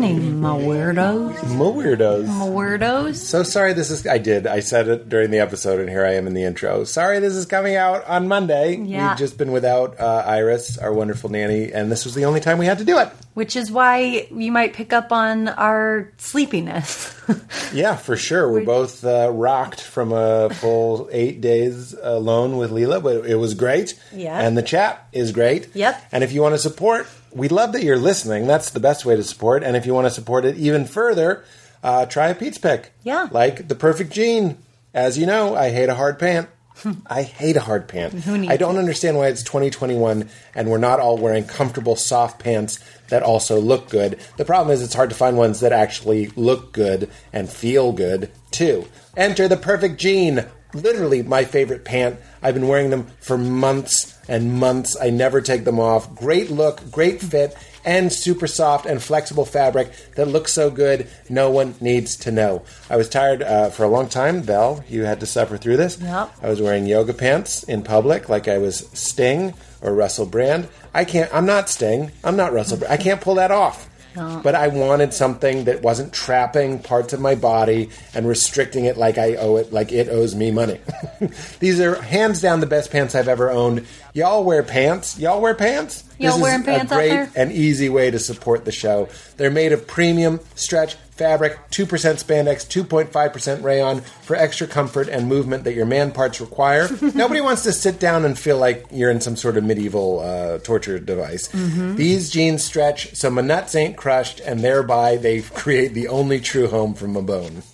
Happening, my weirdos? My weirdos. My weirdos? So sorry this is I did. I said it during the episode and here I am in the intro. Sorry this is coming out on Monday. Yeah. We've just been without uh, Iris, our wonderful nanny, and this was the only time we had to do it. Which is why you might pick up on our sleepiness. Yeah, for sure. We're both uh, rocked from a full eight days alone with Leela, but it was great. Yeah. And the chat is great. Yep. And if you want to support, we love that you're listening. That's the best way to support. And if you want to support it even further, uh, try a Pete's Pick. Yeah. Like the perfect jean. As you know, I hate a hard pant. I hate a hard pant. Who needs I don't understand why it's 2021 and we're not all wearing comfortable soft pants that also look good. The problem is it's hard to find ones that actually look good and feel good too. Enter the perfect jean. Literally my favorite pant. I've been wearing them for months and months. I never take them off. Great look, great fit, and super soft and flexible fabric that looks so good, no one needs to know. I was tired uh, for a long time. Val, you had to suffer through this. Yep. I was wearing yoga pants in public like I was Sting or Russell Brand. I can't, I'm not Sting. I'm not Russell Brand. I can't pull that off. But I wanted something that wasn't trapping parts of my body and restricting it like I owe it, like it owes me money. These are hands down the best pants I've ever owned. Y'all wear pants? Y'all wear pants? Y'all this is pants a great and easy way to support the show. They're made of premium stretch fabric, 2% spandex, 2.5% rayon for extra comfort and movement that your man parts require. Nobody wants to sit down and feel like you're in some sort of medieval uh, torture device. Mm-hmm. These jeans stretch so my nuts ain't crushed, and thereby they create the only true home for my bone.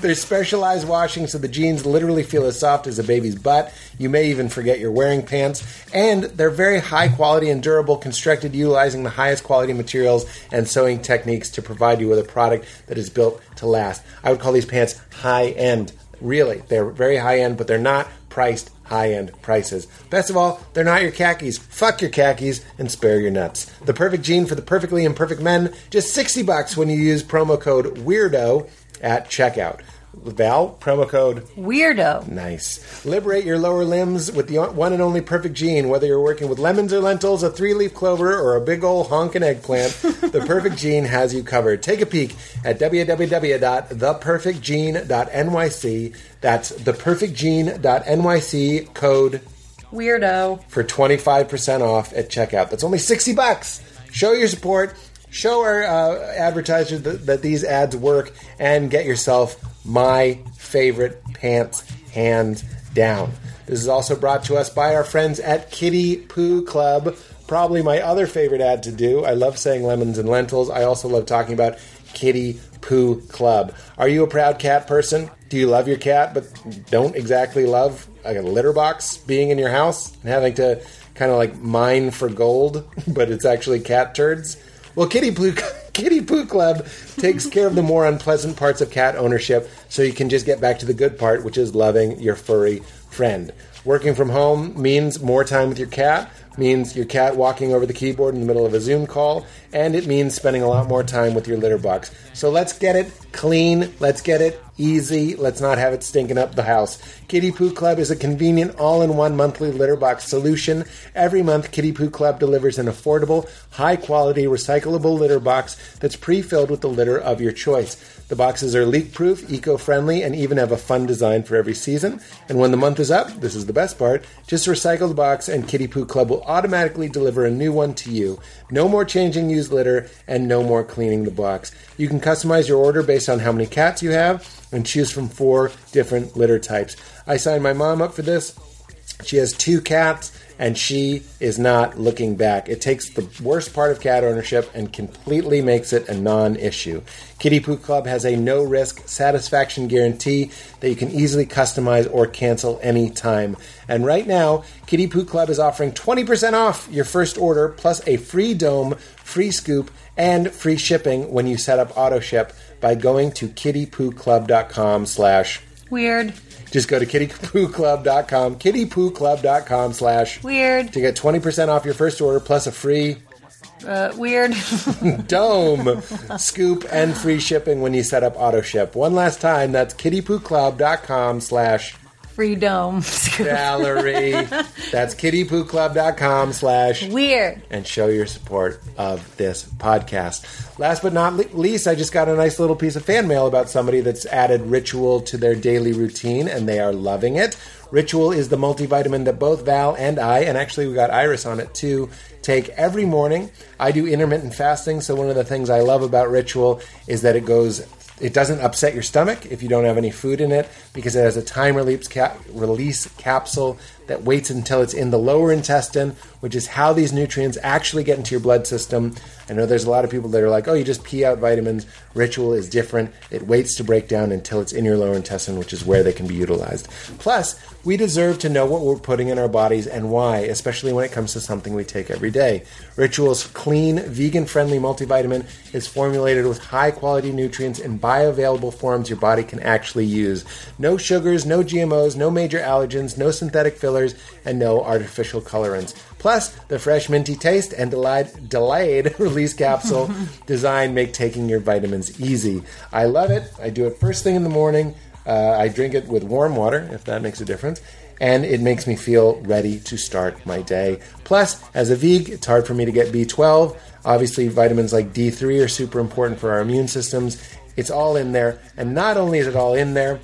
They're specialized washing so the jeans literally feel as soft as a baby's butt. You may even forget you're wearing pants. And they're very high quality and durable, constructed utilizing the highest quality materials and sewing techniques to provide you with a product that is built to last. I would call these pants high end. Really, they're very high end, but they're not priced high end prices. Best of all, they're not your khakis. Fuck your khakis and spare your nuts. The perfect jean for the perfectly imperfect men, just 60 bucks when you use promo code WEIRDO at checkout. Val, promo code Weirdo. Nice. Liberate your lower limbs with the one and only perfect jean. Whether you're working with lemons or lentils, a three leaf clover, or a big old honkin' eggplant, the perfect jean has you covered. Take a peek at www.theperfectjean.nyc. That's theperfectjean.nyc code Weirdo. for 25% off at checkout. That's only 60 bucks. Show your support, show our uh, advertisers that, that these ads work, and get yourself my favorite pants hands down. This is also brought to us by our friends at Kitty Poo Club. Probably my other favorite ad to do. I love saying lemons and lentils. I also love talking about Kitty Poo Club. Are you a proud cat person? Do you love your cat but don't exactly love like a litter box being in your house and having to kind of like mine for gold, but it's actually cat turds? Well, Kitty Poo Kitty Poo Club takes care of the more unpleasant parts of cat ownership so you can just get back to the good part, which is loving your furry friend. Working from home means more time with your cat, means your cat walking over the keyboard in the middle of a Zoom call, and it means spending a lot more time with your litter box. So let's get it clean, let's get it easy, let's not have it stinking up the house. Kitty Poo Club is a convenient all in one monthly litter box solution. Every month, Kitty Poo Club delivers an affordable, high quality, recyclable litter box that's pre filled with the litter of your choice. The boxes are leak proof, eco friendly, and even have a fun design for every season. And when the month is up, this is the best part, just recycle the box and Kitty Poo Club will automatically deliver a new one to you. No more changing used litter and no more cleaning the box. You can customize your order based on how many cats you have and choose from four different litter types. I signed my mom up for this. She has two cats and she is not looking back. It takes the worst part of cat ownership and completely makes it a non issue. Kitty Poo Club has a no risk satisfaction guarantee that you can easily customize or cancel anytime. And right now, Kitty Poo Club is offering 20% off your first order plus a free dome, free scoop, and free shipping when you set up auto ship by going to kittypooclub.com slash Weird. Just go to kittypooclub.com, kittypooclub.com slash Weird. to get 20% off your first order plus a free Uh, weird. dome, scoop, and free shipping when you set up auto ship. One last time, that's kittypooclub.com slash Free dome. Valerie. That's kittypooclub.com slash Weird. and show your support of this podcast. Last but not least, I just got a nice little piece of fan mail about somebody that's added Ritual to their daily routine, and they are loving it. Ritual is the multivitamin that both Val and I, and actually we got Iris on it too, take every morning. I do intermittent fasting, so one of the things I love about Ritual is that it goes it doesn't upset your stomach if you don't have any food in it because it has a time release, cap- release capsule that waits until it's in the lower intestine, which is how these nutrients actually get into your blood system. I know there's a lot of people that are like, oh, you just pee out vitamins. Ritual is different. It waits to break down until it's in your lower intestine, which is where they can be utilized. Plus, we deserve to know what we're putting in our bodies and why, especially when it comes to something we take every day. Ritual's clean, vegan friendly multivitamin is formulated with high quality nutrients in bioavailable forms your body can actually use. No sugars, no GMOs, no major allergens, no synthetic fillers, and no artificial colorants. Plus, the fresh minty taste and delayed, delayed release capsule design make taking your vitamins easy. I love it. I do it first thing in the morning. Uh, I drink it with warm water, if that makes a difference. And it makes me feel ready to start my day. Plus, as a veg, it's hard for me to get B12. Obviously, vitamins like D3 are super important for our immune systems. It's all in there. And not only is it all in there,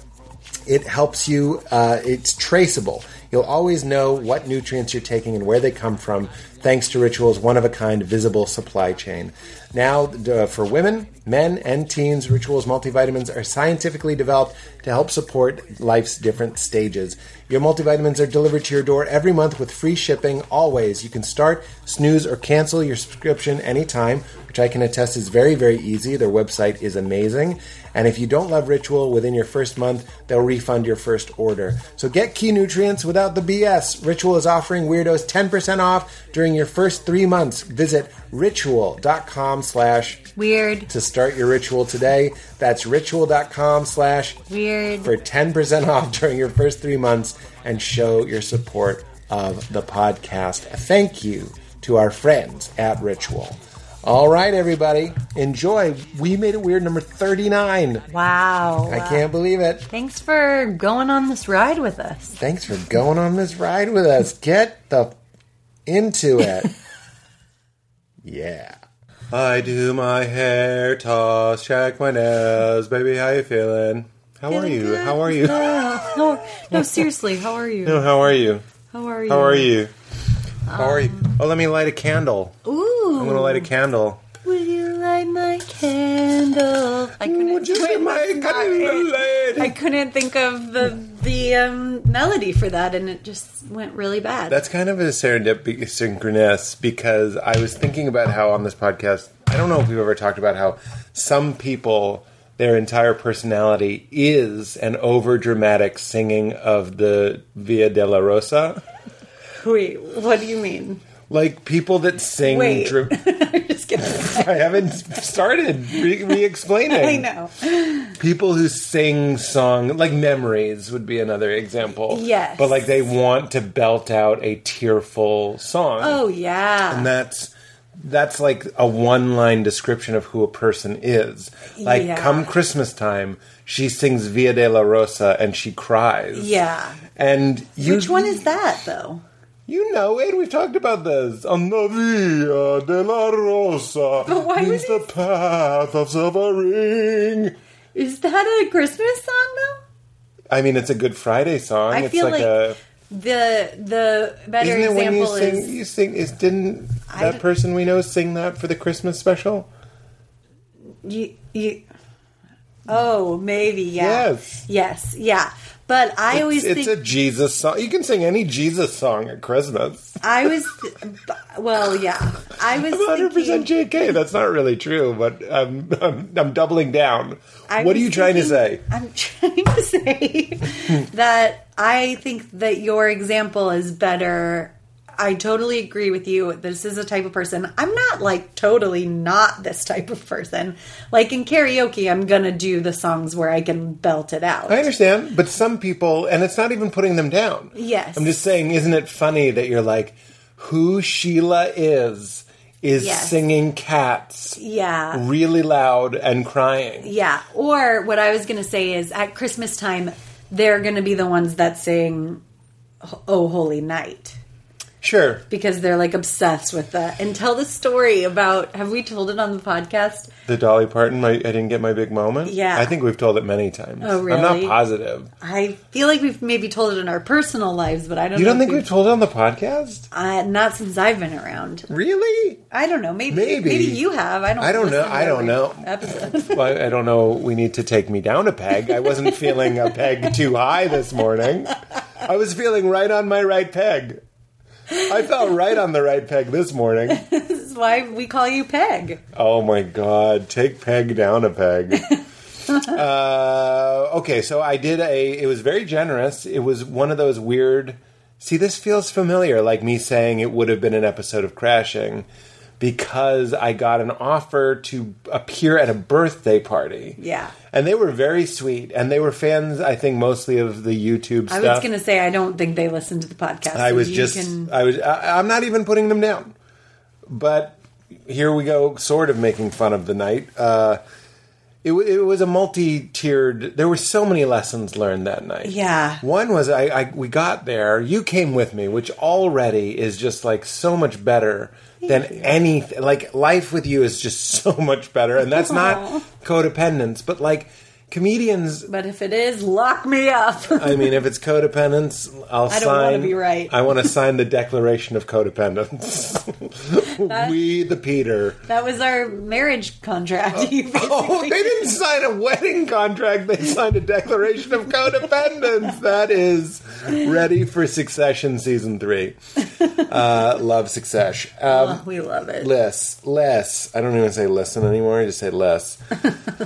it helps you, uh, it's traceable. You'll always know what nutrients you're taking and where they come from thanks to Ritual's one of a kind visible supply chain. Now, uh, for women, men, and teens, Ritual's multivitamins are scientifically developed to help support life's different stages. Your multivitamins are delivered to your door every month with free shipping always. You can start, snooze, or cancel your subscription anytime, which I can attest is very, very easy. Their website is amazing. And if you don't love Ritual within your first month, they'll refund your first order. So get key nutrients without the BS. Ritual is offering weirdos 10% off during your first three months. Visit ritual.com slash Weird. to start your ritual today. That's ritual.com slash Weird. for 10% off during your first three months and show your support of the podcast. Thank you to our friends at Ritual. All right, everybody, enjoy. We made it weird number 39. Wow. I can't believe it. Thanks for going on this ride with us. Thanks for going on this ride with us. Get the into it. yeah. I do my hair toss, check my nails, baby. How you feeling? How are you? How are you? No, no, seriously, how are you? No, how are you? How are you? How are you? Um, how are you? Oh, let me light a candle. Ooh. I'm gonna light a candle. Will you light my candle? I couldn't. Would you light my candle, lady? I couldn't think of the the um, melody for that, and it just went really bad. That's kind of a serendipity synchronous because I was thinking about how on this podcast, I don't know if we've ever talked about how some people, their entire personality is an over dramatic singing of the Via Dolorosa. Wait, what do you mean? Like people that sing. Wait. dra- I'm just kidding. I haven't started re explaining. I know. People who sing song like memories would be another example. Yes. But like they want to belt out a tearful song. Oh yeah. and that's that's like a one line description of who a person is. Like Yeah. come Christmas time, she sings Via Dolorosa and she cries. yeah. And you Which one is that though? You know it. We've talked about this. On the Via Dolorosa But why would the path of suffering. Is that a Christmas song though? I mean, it's a Good Friday song. I it's feel like, like a. The the better Isn't it when you example sing? is You sing. Is didn't I that d- person we know sing that for the Christmas special? you, you Oh, maybe, yeah. Yes. Yes, yeah. But I always it's, think it's a Jesus song. You can sing any Jesus song at Christmas. I was well, yeah. I was I'm 100 percent thinking, JK. That's not really true, but I'm I'm, I'm doubling down. I what are you trying to say? I'm trying to say that I think that your example is better. I totally agree with you. This is a type of person. I'm not like totally not this type of person. Like in karaoke, I'm gonna do the songs where I can belt it out. I understand, but some people, and it's not even putting them down. Yes. I'm just saying, isn't it funny that you're like, who Sheila is, is Yes. singing cats yeah. really loud and crying. Yeah. Or what I was going to say is at Christmas time, they're going to be the ones that sing "Oh Holy Night." Sure. because they're like obsessed with that and tell the story about have we told it on the podcast The Dolly Parton, my, I didn't get my big moment. Yeah. I think we've told it many times. Oh, really? I'm not positive. i feel like we've maybe told it in our personal lives but i don't You don't think we've told it on the podcast? uh, not since i've been around Really? i don't know maybe Maybe. maybe, you have i don't I don't know. I don't know. well, I don't know. We need to take me down a peg. I wasn't feeling a peg too high this morning. I was feeling right on my right peg. I felt right on the right peg this morning. this is why we call you peg Oh my god, take peg down a peg. uh, okay, so I did a. It was very generous. It was one of those weird. See, this feels familiar, like me saying it would have been an episode of Crashing, because I got an offer to appear at a birthday party. Yeah. And they were very sweet, and they were fans. I think mostly of the YouTube Stuff. i was gonna say i don't think they listen to the podcast I was just, can- I was, I, I'm not even putting them down. But here we go, sort of making fun of the night. Uh, it, it was a multi-tiered. There were so many lessons learned that night. Yeah. One was I, I we got there. You came with me, which already is just like so much better than anything. Like life with you is just so much better, and that's not codependence, but like comedians but if it is lock me up I mean, if it's codependence, I'll I don't sign. wanna be right. I want to sign the Declaration of Codependence. we, the Peter. that was our marriage contract You Oh, they didn't sign a wedding contract. They signed a Declaration of Codependence. That is ready for Succession season three. Uh, love Succession. Um, Oh, we love it less less i don't even say listen anymore i just say less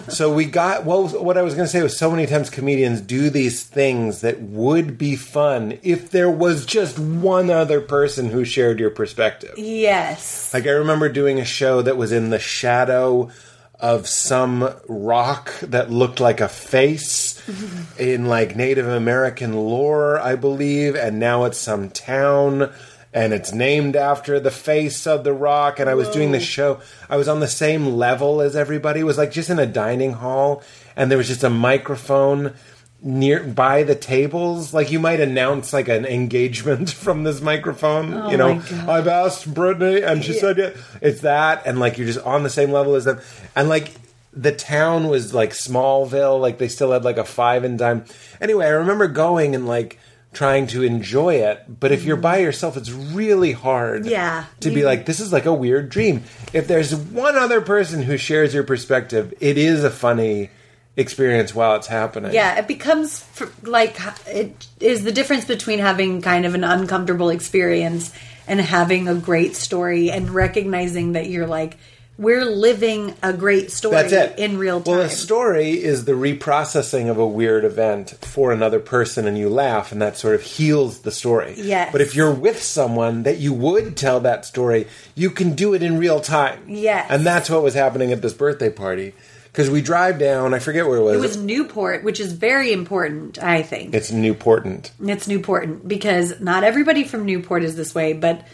so we got what, was, what i was going to say was so many times comedians do these things that would be fun if there was just one other person who shared your perspective. Yes. Like i remember doing a show that was in the shadow of some rock that looked like a face mm-hmm. in like native american lore i believe and now it's some town and it's named after the face of the rock and i was doing the show. I was on the same level as everybody. It was like just in a dining hall and there was just a microphone near by the tables. Like you might announce like an engagement from this microphone you know i've asked brittany and she said yeah. It's that and like you're just on the same level as them. And like the town was like smallville like they still had like a five and dime. Anyway i remember going and like trying to enjoy it but if you're by yourself it's really hard Yeah. to be like this is like a weird dream. If there's one other person who shares your perspective it is a funny experience while it's happening Yeah, it becomes like it is the difference between having kind of an uncomfortable experience and having a great story and recognizing that you're like we're living a great story That's it. in real time. Well, a story is the reprocessing of a weird event for another person, and you laugh, and that sort of heals the story. Yes. But if you're with someone that you would tell that story, you can do it in real time. Yes. And that's what was happening at this birthday party. Because we drive down, I forget where it was. it was Newport, which is very important, I think. it's Newportant. It's Newport because not everybody from Newport is this way, but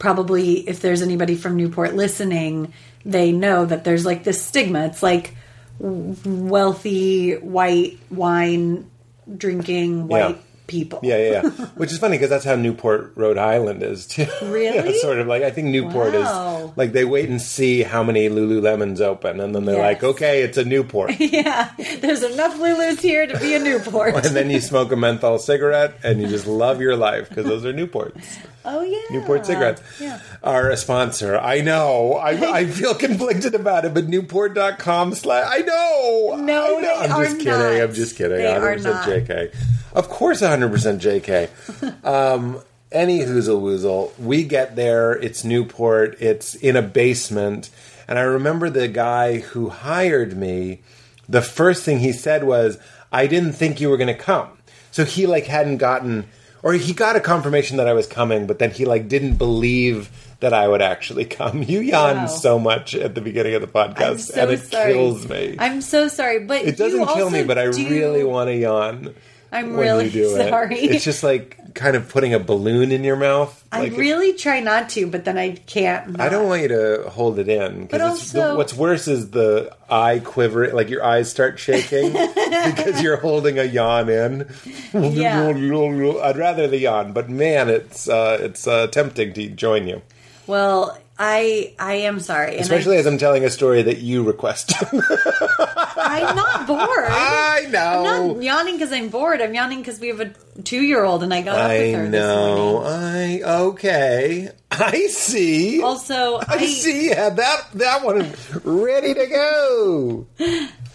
probably if there's anybody from Newport listening, they know that there's like this stigma. It's like wealthy white wine drinking white Yeah. People. Yeah, yeah, yeah. Which is funny because that's how Newport, Rhode Island is too. Really? yeah, sort of like I think Newport Wow. is like they wait and see how many Lululemons open, and then they're Yes. like, okay, it's a Newport. Yeah, there's enough Lulus here to be a Newport. and then you smoke a menthol cigarette and you just love your life because those are Newports. oh yeah, Newport cigarettes Yeah. are a sponsor. I know. I, I feel conflicted about it, but Newport.com slash. I know. No, I know. I'm are just kidding. not. I'm just kidding. They are 100% not. JK. Of course, 100% JK. um, any hoozle woozle. We get there. It's Newport. It's in a basement. And I remember the guy who hired me, the first thing he said was, I didn't think you were going to come. So he like hadn't gotten, or he got a confirmation that I was coming, but then he like didn't believe that I would actually come. You yawned Wow. so much at the beginning of the podcast, so and it sorry. kills me. I'm so sorry, but it doesn't kill me, but I do- really want to yawn. I'm really sorry. It. It's just like kind of putting a balloon in your mouth. I Like, really try not to, but then I can't. I don't want you to hold it in But because what's worse is the eye quivering, like your eyes start shaking because you're holding a yawn in. Yeah. I'd rather the yawn, but man, it's uh, it's uh, tempting to join you, Well, I I am sorry, especially as I'm telling a story that you requested. I, I'm not bored. I know. I'm not yawning because I'm bored. I'm yawning because we have a two year old and I got up I with her know. this morning. I okay. I see. Also, I, I, see. Had that that one ready to go.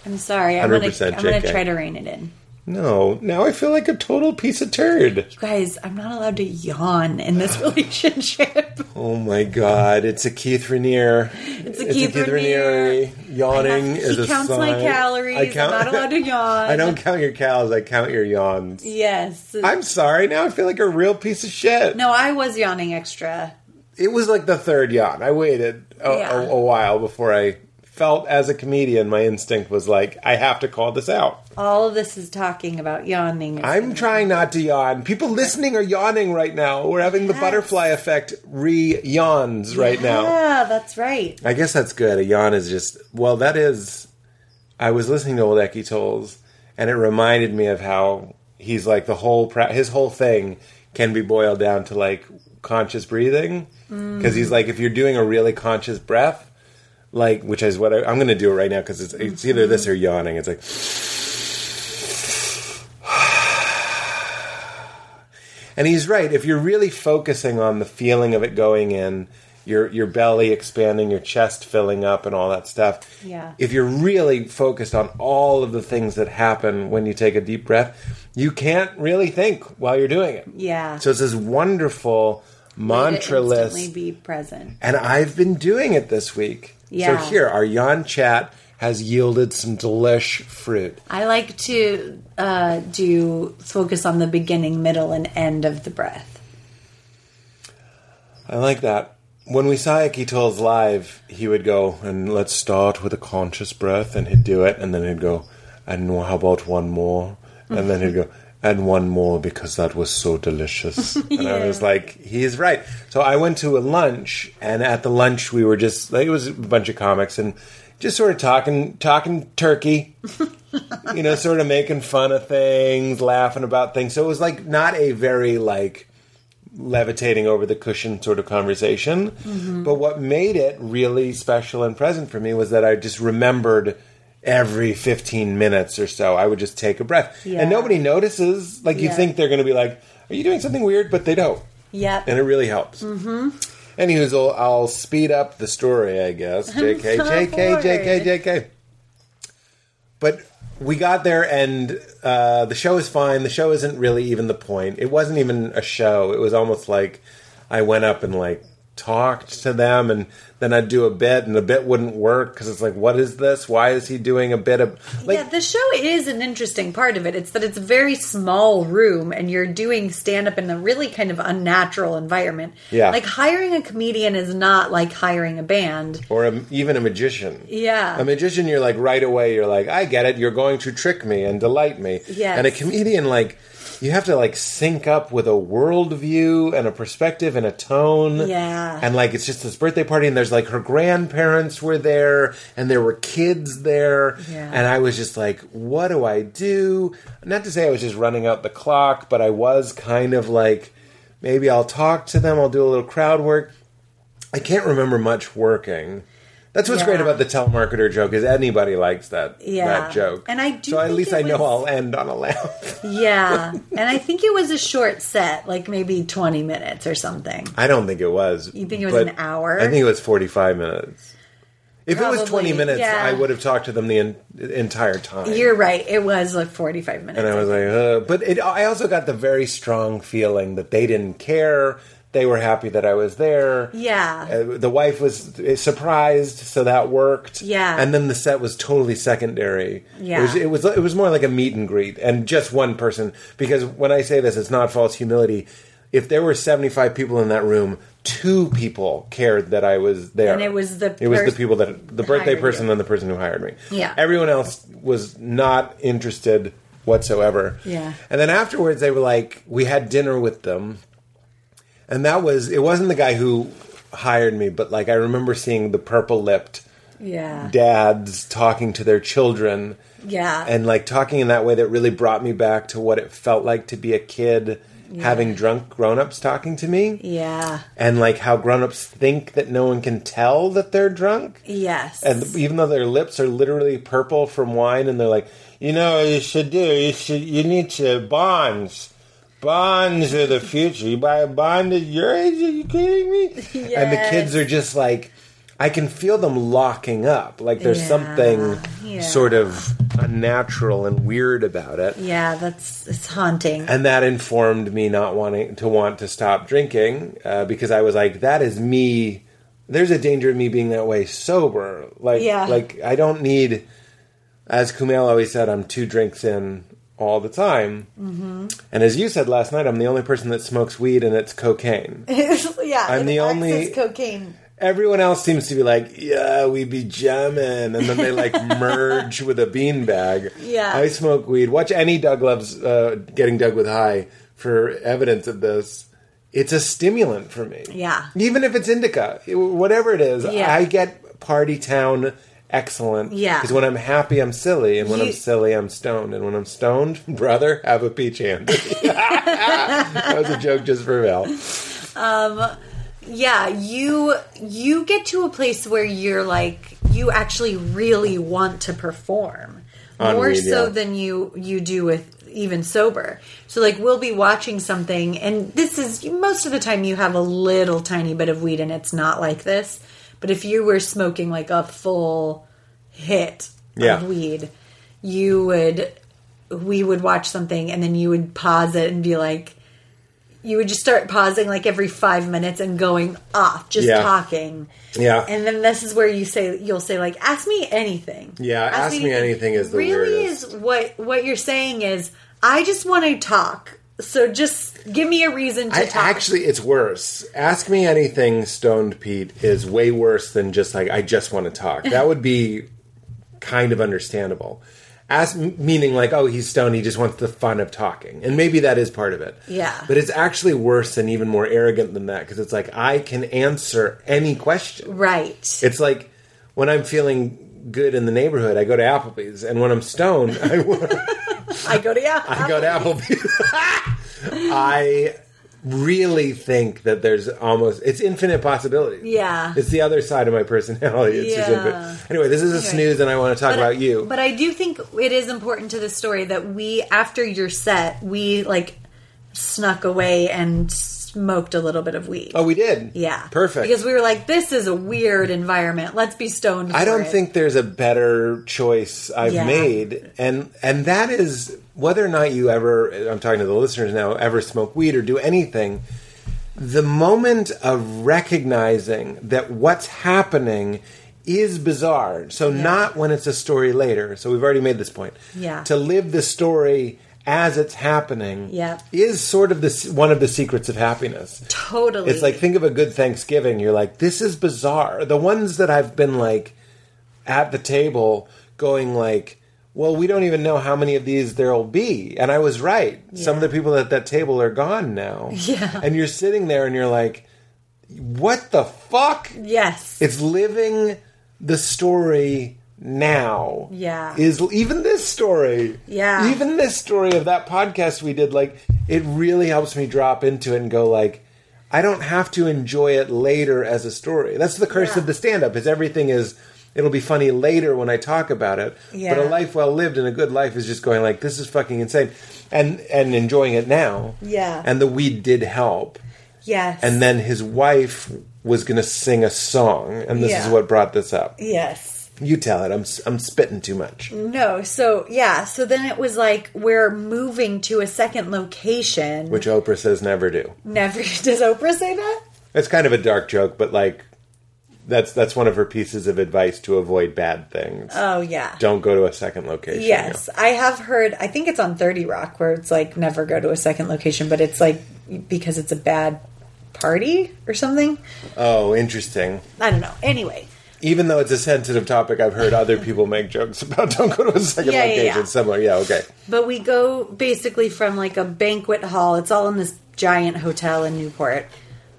I'm sorry. I'm gonna 100% I'm gonna try to rein it in. No, now I feel like a total piece of turd. You guys, I'm not allowed to yawn in this relationship. Oh my god, it's a Keith Raniere. It's a Keith Raniere. Yawning I have- is a counts my sign. calories. I'm not allowed to yawn. I don't count your calories. I count your yawns. Yes. I'm sorry. Now I feel like a real piece of shit. no, I was yawning extra. It was like the third yawn. I waited a, Yeah. a, a while before I felt as a comedian. My instinct was like, I have to call this out. All of this is talking about yawning. I'm trying not to yawn. People listening are yawning right now. We're having the Yes. butterfly effect re yawns right now. Yeah, that's right. I guess that's good. A yawn is just well. That is. I was listening to old Eckie Tolls, and it reminded me of how he's like the whole pra- his whole thing can be boiled down to like conscious breathing mm. because he's like if you're doing a really conscious breath, like which is what I, I'm going to do it right now because it's, it's either this or yawning. It's like. And he's right. If you're really focusing on the feeling of it going in, your your belly expanding, your chest filling up, and all that stuff. Yeah. If you're really focused on all of the things that happen when you take a deep breath, you can't really think while you're doing it. Yeah. So it's this wonderful mantra list. be present. And I've been doing it this week. Yeah. So here, our Yon chat has yielded some delish fruit. I like to uh, do focus on the beginning, middle, and end of the breath. I like that. When we saw Eki Tolls live, he would go, and let's start with a conscious breath, and he'd do it, and then he'd go, and how about one more? And then he'd go, and one more because that was so delicious. And I was like, he's right. So I went to a lunch, and at the lunch we were just, like, it was a bunch of comics, and just sort of talking, talking turkey, you know, sort of making fun of things, laughing about things. So it was like not a very like levitating over the cushion sort of conversation. Mm-hmm. But what made it really special and present for me was that I just remembered every 15 minutes or so, I would just take a breath. Yeah. And nobody notices. Like you Yeah. think they're going to be like, Are you doing something weird? But they don't. Yep. And it really helps. Mm-hmm. Anywho's, I'll, I'll speed up the story, I guess. JK, so JK, bored. JK, JK. But we got there, and uh, the show is fine. The show isn't really even the point. It wasn't even a show. It was almost like I went up and like talked to them, and then I'd do a bit, and the bit wouldn't work because it's like, what is this? Why is he doing a bit of like? yeah, the show is an interesting part of it. It's that it's a very small room and you're doing stand up in a really kind of unnatural environment. Yeah. Like hiring a comedian is not like hiring a band. or a, even a magician. Yeah. A magician, you're like right away, you're like, I get it. You're going to trick me and delight me. yeah And a comedian, like, you have to like sync up with a worldview and a perspective and a tone. Yeah. And like, it's just this birthday party, and there's like her grandparents were there, and there were kids there. Yeah. And I was just like, what do I do? Not to say I was just running out the clock, but I was kind of like, maybe I'll talk to them, I'll do a little crowd work. I can't remember much working. That's what's Yeah. great about the telemarketer joke is anybody likes that Yeah. that joke. And I do so at least I know I'll end on a laugh. Yeah. and I think it was a short set, like maybe 20 minutes or something. I don't think it was. You think it was an hour? I think it was forty five minutes. If it was twenty minutes, yeah. I would have talked to them the en- entire time. You're right. It was like 45 minutes. and I was like, uh, but it, I also got the very strong feeling that they didn't care. They were happy that I was there. Yeah. Uh, the wife was uh, surprised, so that worked. Yeah. And then the set was totally secondary. Yeah. It was, it was it was more like a meet and greet, and just one person. Because when I say this, it's not false humility. If there were seventy five people in that room, two people cared that I was there, And it was the it was the people that the birthday person you. and the person who hired me. Yeah. Everyone else was not interested whatsoever. Yeah. And then afterwards, they were like, we had dinner with them, and that was it. wasn't the guy who hired me, but like I remember seeing the purple lipped Yeah. dads talking to their children yeah. and like talking in that way that really brought me back to what it felt like to be a kid having drunk grown-ups talking to me yeah. and like how grown-ups think that no one can tell that they're drunk Yes. and even though their lips are literally purple from wine and they're like you know what you should do you should you need to bonds bonds are the future you buy a bond at your age are you kidding me and the kids are just like i can feel them locking up like there's Yeah, something yeah. sort of unnatural and weird about it yeah, that's it's haunting. and that informed me not wanting to want to stop drinking uh, because I was like, that is me. There's a danger of me being that way sober. Like, Yeah. like I don't need, as Kumail always said, I'm two drinks in all the time. Mm-hmm. And as you said last night, I'm the only person that smokes weed and it's cocaine. yeah. I'm the only- cocaine. Everyone else seems to be like, yeah, we be jamming, and then they like merge with a beanbag. Yeah. I smoke weed. Watch any Doug loves uh, getting Doug with high for evidence of this. It's a stimulant for me. Yeah. Even if it's indica, whatever it is, Yeah. I get party town excellent. Yeah. Because when I'm happy, I'm silly, and when You- I'm silly, I'm stoned, and when I'm stoned, brother, have a peach hand. that was a joke just for Val. Um, yeah, you you get to a place where you're like you actually really want to perform On more weed, so than you you do with even sober. So like we'll be watching something and this is most of the time you have a little tiny bit of weed and it's not like this. But if you were smoking like a full hit Yeah. of weed, you would we would watch something and then you would pause it and be like you would just start pausing like every five minutes and going off, just Yeah. talking. Yeah. And then this is where you say you'll say like, "Ask me anything." Yeah, ask me anything is the really weirdest. is what what you're saying is I just want to talk. So just give me a reason to I talk. actually, it's worse. Ask me anything, Stoned Pete is way worse than just like I just want to talk. That would be kind of understandable. Ask meaning like, oh, he's stoned. He just wants the fun of talking, and maybe that is part of it. Yeah. but it's actually worse and even more arrogant than that because it's like I can answer any question. right. It's like when I'm feeling good in the neighborhood, I go to Applebee's, and when I'm stoned, I, I go to yeah. I go to Applebee's. I really think that there's almost it's infinite possibilities. Yeah. It's the other side of my personality. It's just Yeah. infinite. Anyway, this is a snooze and I want to talk about you. But I do think it is important to the story that we, after your set, we like snuck away and smoked a little bit of weed. oh, we did. Yeah. Perfect. Because we were like, this is a weird environment. Let's be stoned. I don't it. think there's a better choice I've Yeah. made, and and that is whether or not you ever. I'm talking to the listeners now. Ever smoke weed or do anything? The moment of recognizing that what's happening is bizarre. So not when it's a story later. So we've already made this point. Yeah. To live the story as it's happening Yeah. is sort of the one of the secrets of happiness. Totally. It's like think of a good Thanksgiving. You're like, this is bizarre. The ones that I've been like at the table going like, well, we don't even know how many of these there'll be. And I was right. Some of the people at that table are gone now. Yeah. And you're sitting there and you're like, what the fuck? yes. It's living the story now. Yeah. Is even this story. Yeah. Even this story of that podcast we did, like, it really helps me drop into it and go, like, I don't have to enjoy it later as a story. That's the curse Yeah. of the stand up, is everything is it'll be funny later when I talk about it. Yeah. But a life well lived and a good life is just going like, this is fucking insane. And and enjoying it now. Yeah. And the weed did help yes. and then his wife was going to sing a song, and this Yeah. is what brought this up. yes. You tell it. I'm I'm spitting too much. No. So yeah. So then it was like we're moving to a second location. Which Oprah says never do. never does Oprah say that? It's kind of a dark joke, but like that's that's one of her pieces of advice to avoid bad things. Oh yeah. Don't go to a second location. Yes, I have heard. I think it's on Thirty Rock where it's like never go to a second location, but it's like because it's a bad party or something. Oh, interesting. I don't know. Anyway, Even though it's a sensitive topic, I've heard other people make jokes about don't go to a second Yeah, yeah, location. yeah. Similar, yeah, okay. But we go basically from like a banquet hall. It's all in this giant hotel in Newport.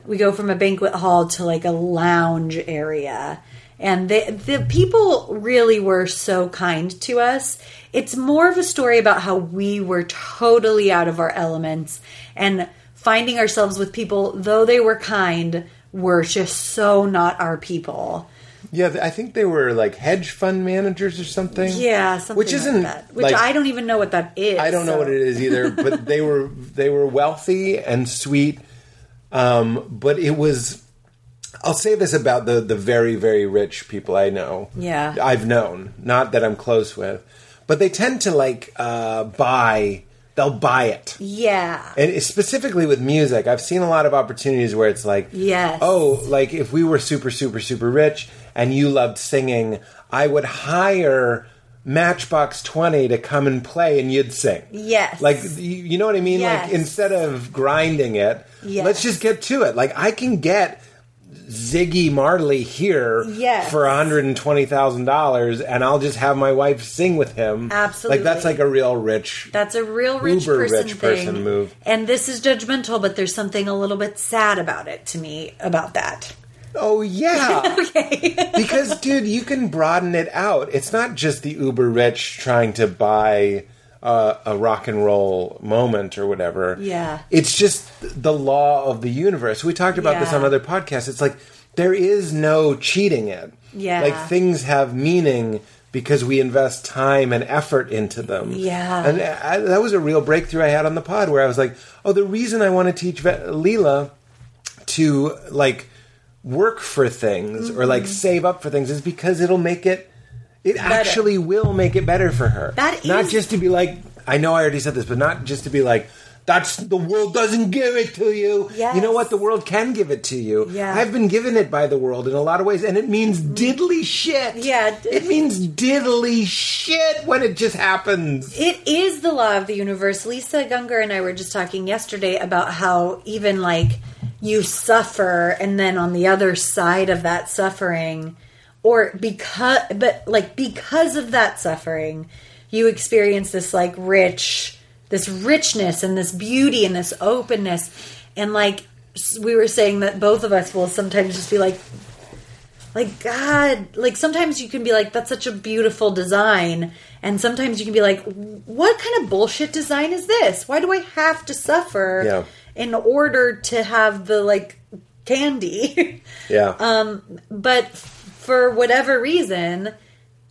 We go from a banquet hall to like a lounge area. And the, the people really were so kind to us. It's more of a story about how we were totally out of our elements and finding ourselves with people, though they were kind, were just so not our people. Yeah, I think they were like hedge fund managers or something. Yeah, something which isn't that. Which like- I don't even know what that is. I don't know what it is either, but they were they were wealthy and sweet. Um, but it was. I'll say this about the the very very rich people I know. Yeah. I've known, not that I'm close with, but they tend to like uh, buy. They'll buy it. Yeah. And specifically with music, I've seen a lot of opportunities where it's like, Yes. oh, like if we were super, super, super rich and you loved singing, I would hire Matchbox 20 to come and play and you'd sing. Yes. Like, you, know what I mean? Yes. Like, instead of grinding it, Yes. let's just get to it. Like, I can get Ziggy Marley here Yes. for $120,000 and I'll just have my wife sing with him. Absolutely. Like, that's like a real rich. That's a real rich Uber person rich thing. person move. And this is judgmental, but there's something a little bit sad about it to me about that. Oh yeah. Okay. because dude, you can broaden it out. It's not just the uber rich trying to buy uh, a rock and roll moment or whatever. Yeah. It's just the law of the universe. We talked about this on other podcasts. It's like there is no cheating it. Yeah. Like things have meaning because we invest time and effort into them. Yeah. And I, that was a real breakthrough I had on the pod where I was like, "Oh, the reason I want to teach Leela to like work for things or like mm-hmm. save up for things is because it'll make it it actually will make it better for her. That not just to be like I know I already said this, but not just to be like that's the world doesn't give it to you. Yes. You know what? The world can give it to you. Yeah. I've been given it by the world in a lot of ways, and it means mm-hmm. diddly shit. Yeah. It means diddly shit when it just happens. It is the law of the universe. Lisa Gungor and I were just talking yesterday about how even like you suffer and then on the other side of that suffering or because but like because of that suffering you experience this like rich this richness and this beauty and this openness. And like we were saying that both of us will sometimes just be like like god like sometimes you can be like that's such a beautiful design. And sometimes you can be like what kind of bullshit design is this? Why do i have to suffer Yeah. In order to have the like candy Yeah. um but for whatever reason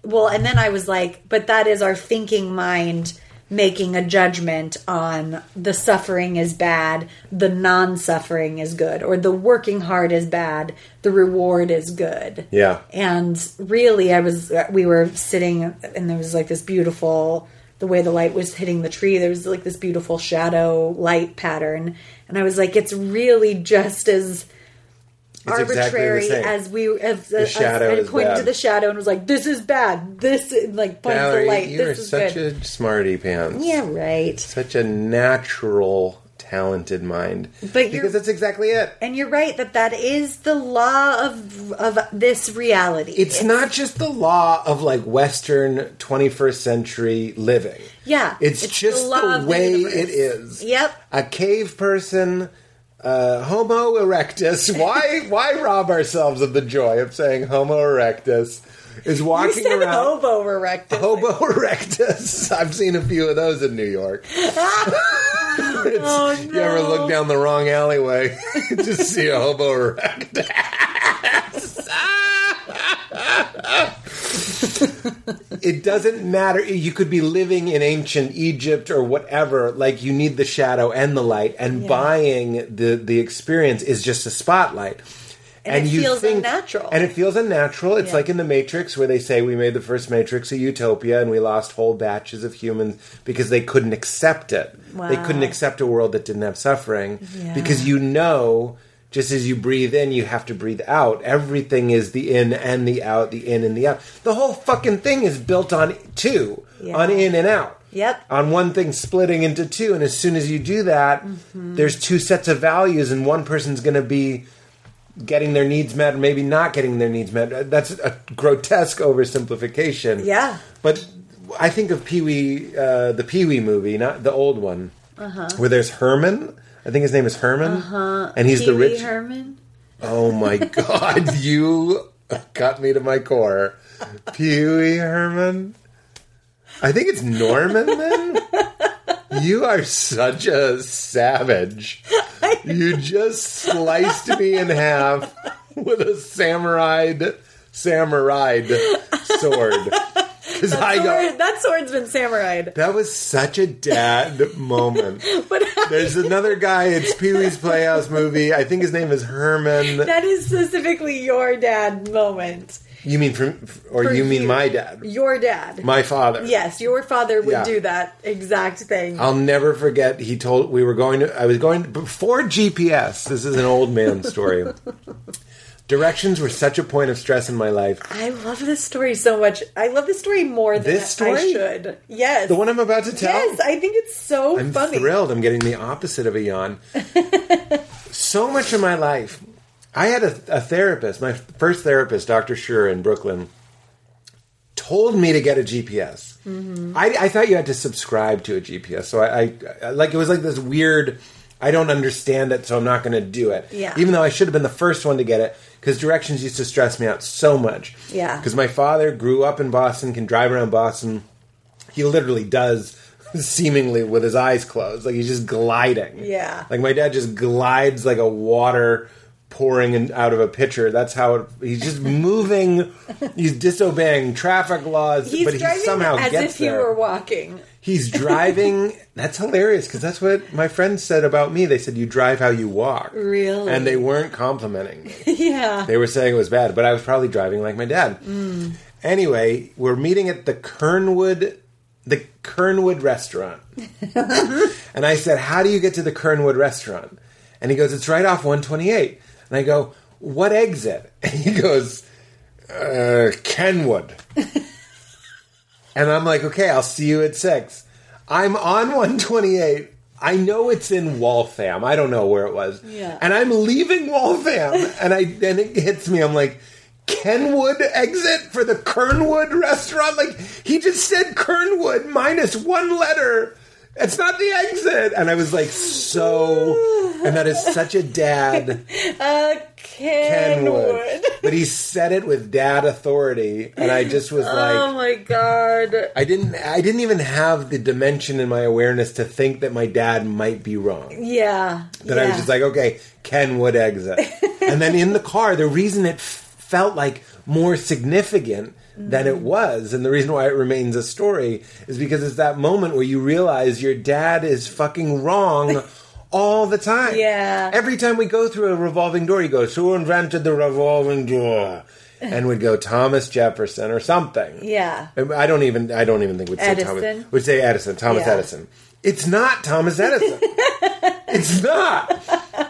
well and then i was like but that is our thinking mind making a judgment on the suffering is bad the non-suffering is good or the working hard is bad the reward is good Yeah. and really i was we were sitting and there was like this beautiful the way the light was hitting the tree there was like this beautiful shadow light pattern and i was like it's really just as It's arbitrary same. as we as, as shadow I pointed to the shadow and was like this is bad. This is like pointed to the light. you are this is such good. a smarty pants. yeah right. Such a natural, talented mind. But because that's exactly it. and you're right that that is the law of of this reality It's not just the law of like Western 21st century living. Yeah, It's, it's just the the, of the way it is. Yep. A cave person, uh, Homo erectus. Why why rob ourselves of the joy of saying Homo erectus is you walking said around hobo erectus Homo erectus. I've seen a few of those in New York. Oh, You ever look down the wrong alleyway, just see a Homo erectus. it doesn't matter. You could be living in ancient Egypt or whatever. Like you need the shadow and the light, and Yeah. buying the the experience is just a spotlight. And it feels unnatural. And it feels unnatural. It's Yeah. like in the Matrix where they say we made the first Matrix a utopia and we lost whole batches of humans because they couldn't accept it. They couldn't accept a world that didn't have suffering Yeah. because you know just as you breathe in, you have to breathe out. Everything is the in and the out, the in and the out. The whole fucking thing is built on two, Yeah. on in and out. Yep. On one thing splitting into two, and as soon as you do that, mm-hmm. there's two sets of values, and one person's going to be getting their needs met or maybe not getting their needs met. That's a grotesque oversimplification. Yeah. But I think of Pee Wee, uh, the Pee Wee movie, not the old one, Uh-huh. where there's Herman. I think his name is Herman, and he's the Pee Wee rich. Herman. Oh my god, you got me to my core. Pee Wee Herman. I think it's Norman then. You are such a savage. You just sliced me in half with a samurai samurai sword. Because I go, Sword- that sword's been samurai'd. that was such a dad moment. But There's another guy. It's Pee Wee's Playhouse movie. I think his name is Herman. that is specifically your dad moment. You mean from, or For you mean you. my dad, Your dad. my father? yes, your father would Yeah. do that exact thing. I'll never forget. He told we were going to. I was going before GPS. This is an old man story. Directions were such a point of stress in my life. I love this story so much. I love this story more than This I story? should. Yes. The one I'm about to tell. Yes, I think it's so I'm funny. thrilled. I'm getting the opposite of a yawn. so much of my life, I had a, a therapist. My first therapist, Dr. Schur in Brooklyn, told me to get a GPS. Mm-hmm. I, I thought you had to subscribe to a GPS. So I, I like it was like this weird. I don't understand it, so I'm not going to do it. Yeah. Even though I should have been the first one to get it, because directions used to stress me out so much. Yeah. Because my father grew up in Boston, can drive around Boston he literally does seemingly with his eyes closed like he's just gliding Yeah. like my dad just glides like a water pouring in, out of a pitcher that's how it, he's just moving he's disobeying traffic laws He's but he somehow as gets if he there were walking. he's driving that's hilarious because that's what my friends said about me they said you drive how you walk Really? and they weren't complimenting me yeah. they were saying it was bad, but I was probably driving like my dad. Mm. Anyway, we're meeting at the Kernwood, the Kernwood restaurant, and I said, "How do you get to the Kernwood restaurant?" And he goes, "It's right off 128." And I go, "What exit?" And he goes, uh, "Kenwood." and I'm like, "Okay, I'll see you at six. I'm on 128. I know it's in Waltham. I don't know where it was. Yeah. And I'm leaving Waltham, and I and it hits me. I'm like, Kenwood exit for the Kernwood restaurant. Like he just said Kernwood minus one letter. It's not the exit. And I was like, so. And that is such a dad Uh, Kenwood. Kenwood. But he said it with dad authority, and I just was like. oh my god. I didn't. I didn't even have the dimension in my awareness to think that my dad might be wrong. Yeah. That I was just like, okay, Kenwood exit. and then in the car, the reason it felt like more significant than it mm. was, and the reason why it remains a story, is because it's that moment where you realize your dad is fucking wrong all the time. Yeah. Every time we go through a revolving door, he goes, "Who invented the revolving door?" And would go Thomas Jefferson or something. Yeah. I don't even. I don't even think we'd say Edison? Thomas. Would say Edison. Thomas Yeah. Edison. It's not Thomas Edison. it's not.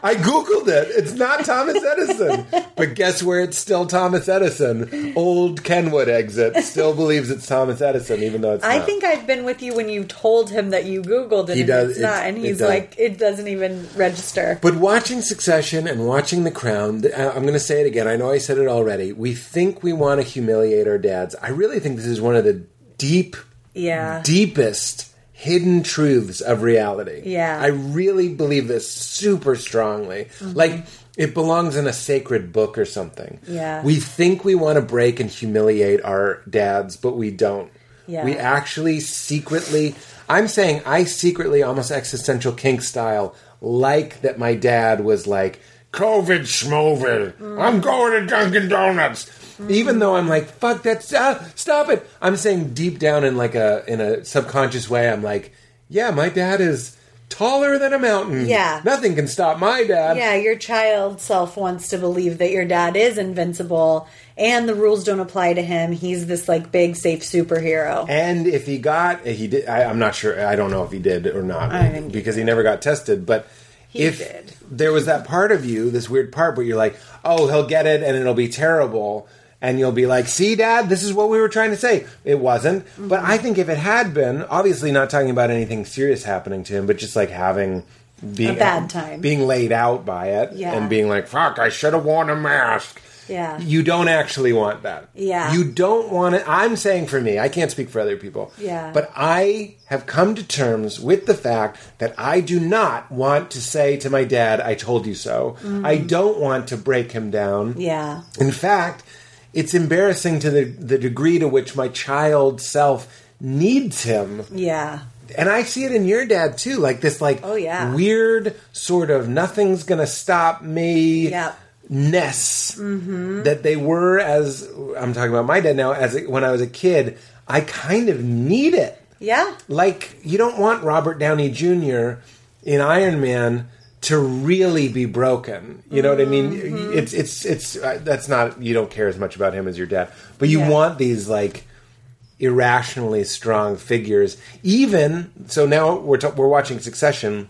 I googled it. It's not Thomas Edison. But guess where it's still Thomas Edison? Old Kenwood exit still believes it's Thomas Edison, even though it's I not. think I've been with you when you told him that you Googled it He and does- it's not, and he's does. like, it doesn't even register. But watching Succession and watching The Crown, I'm going to say it again. I know I said it already. We think we want to humiliate our dads. I really think this is one of the deep, Yeah. deepest hidden truths of reality. Yeah. I really believe this super strongly. Mm-hmm. Like it belongs in a sacred book or something. Yeah. We think we want to break and humiliate our dads, but we don't. Yeah. We actually secretly I'm saying I secretly almost existential kink style like that my dad was like COVID schmovid. Mm. I'm going to Dunkin' Donuts. Even though I'm like, fuck that, uh, stop it. I'm saying deep down in like a in a subconscious way, I'm like, yeah, my dad is taller than a mountain. Yeah. nothing can stop my dad. Yeah, your child self wants to believe that your dad is invincible and the rules don't apply to him. He's this like big safe superhero. And if he got, he did. I, I'm not sure. I don't know if he did or not think he because he never got tested. But if did. there was that part of you, this weird part where you're like, oh, he'll get it and it'll be terrible. And you'll be like, see, dad, this is what we were trying to say. It wasn't. But Mm-hmm. I think if it had been, obviously not talking about anything serious happening to him, but just like having being A bad time. being laid out by it, Yeah. and being like, "Fuck, I should have worn a mask." Yeah. You don't actually want that. Yeah. You don't want it. I'm saying for me, I can't speak for other people. Yeah. But I have come to terms with the fact that I do not want to say to my dad, I told you so. I don't want to break him down. Mm-hmm. Yeah. In fact, it's embarrassing to the, the degree to which my child self needs him Yeah. and I see it in your dad too, like this, like Oh, yeah. weird sort of nothing's gonna stop me Yep. ness Mm-hmm. that they were as I'm talking about my dad now. As a, when I was a kid, I kind of need it. Yeah. Like you don't want Robert Downey Jr. in Iron Man to really be broken. You know what I mean? Mm-hmm. It's it's it's uh, that's not you don't care as much about him as your dad, but you Yeah. want these like irrationally strong figures. Even so, now we're t- we're watching Succession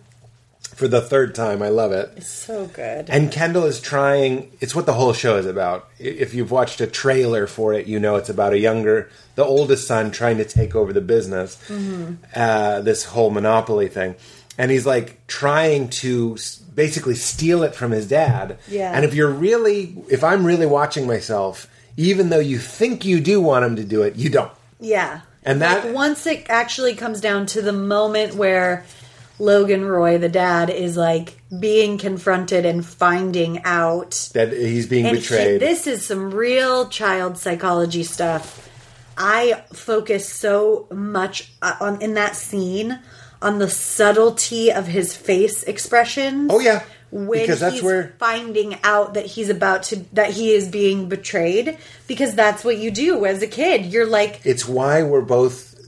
for the third time. I love it. It's so good. And Kendall is trying. It's what the whole show is about. If you've watched a trailer for it, you know it's about a younger, the oldest son trying to take over the business. Uh, this whole monopoly thing, and he's like trying to basically steal it from his dad. Yeah. And if you're really, if I'm really watching myself, even though you think you do want him to do it, you don't. Yeah. And that- like once it actually comes down to the moment where Logan Roy, the dad, is like being confronted and finding out That he's being betrayed. he- this is some real child psychology stuff. I focus so much uh, on in that scene on the subtlety of his face expressions. Oh, yeah. when Because that's he's where- finding out that he's about to that he is being betrayed because that's what you do as a kid. You're like, it's why we're both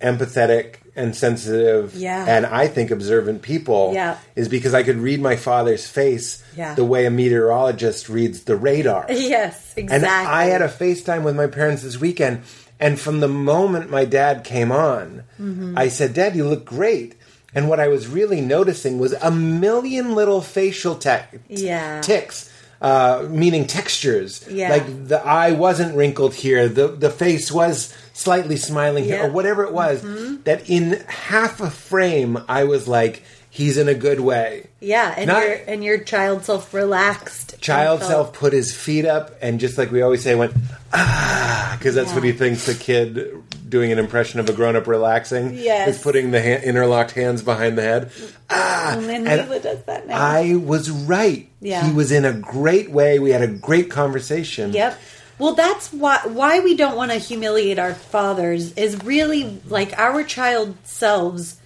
empathetic and sensitive Yeah. and I think observant people Yeah. is because I could read my father's face Yeah. the way a meteorologist reads the radar. yes, exactly. And I had a FaceTime with my parents this weekend and from the moment my dad came on, Mm-hmm. I said, "Dad, you look great." And what I was really noticing was a million little facial tech Yeah. ticks. Uh, meaning textures, Yeah. like the eye wasn't wrinkled here, the the face was slightly smiling here, Yeah. Mm-hmm. or whatever it was. That in half a frame, I was like, "He's in a good way." yeah, and Not- your and your child self relaxed. Child self put his feet up, and just like we always say, went ah, because that's Yeah. what he thinks the kid doing an impression of a grown up relaxing Yes. is putting the ha- interlocked hands behind the head. Ah, And Mila does that now. I was right. Yeah. He was in a great way. We had a great conversation. Yep. Well, that's why why we don't want to humiliate our fathers is really like our child selves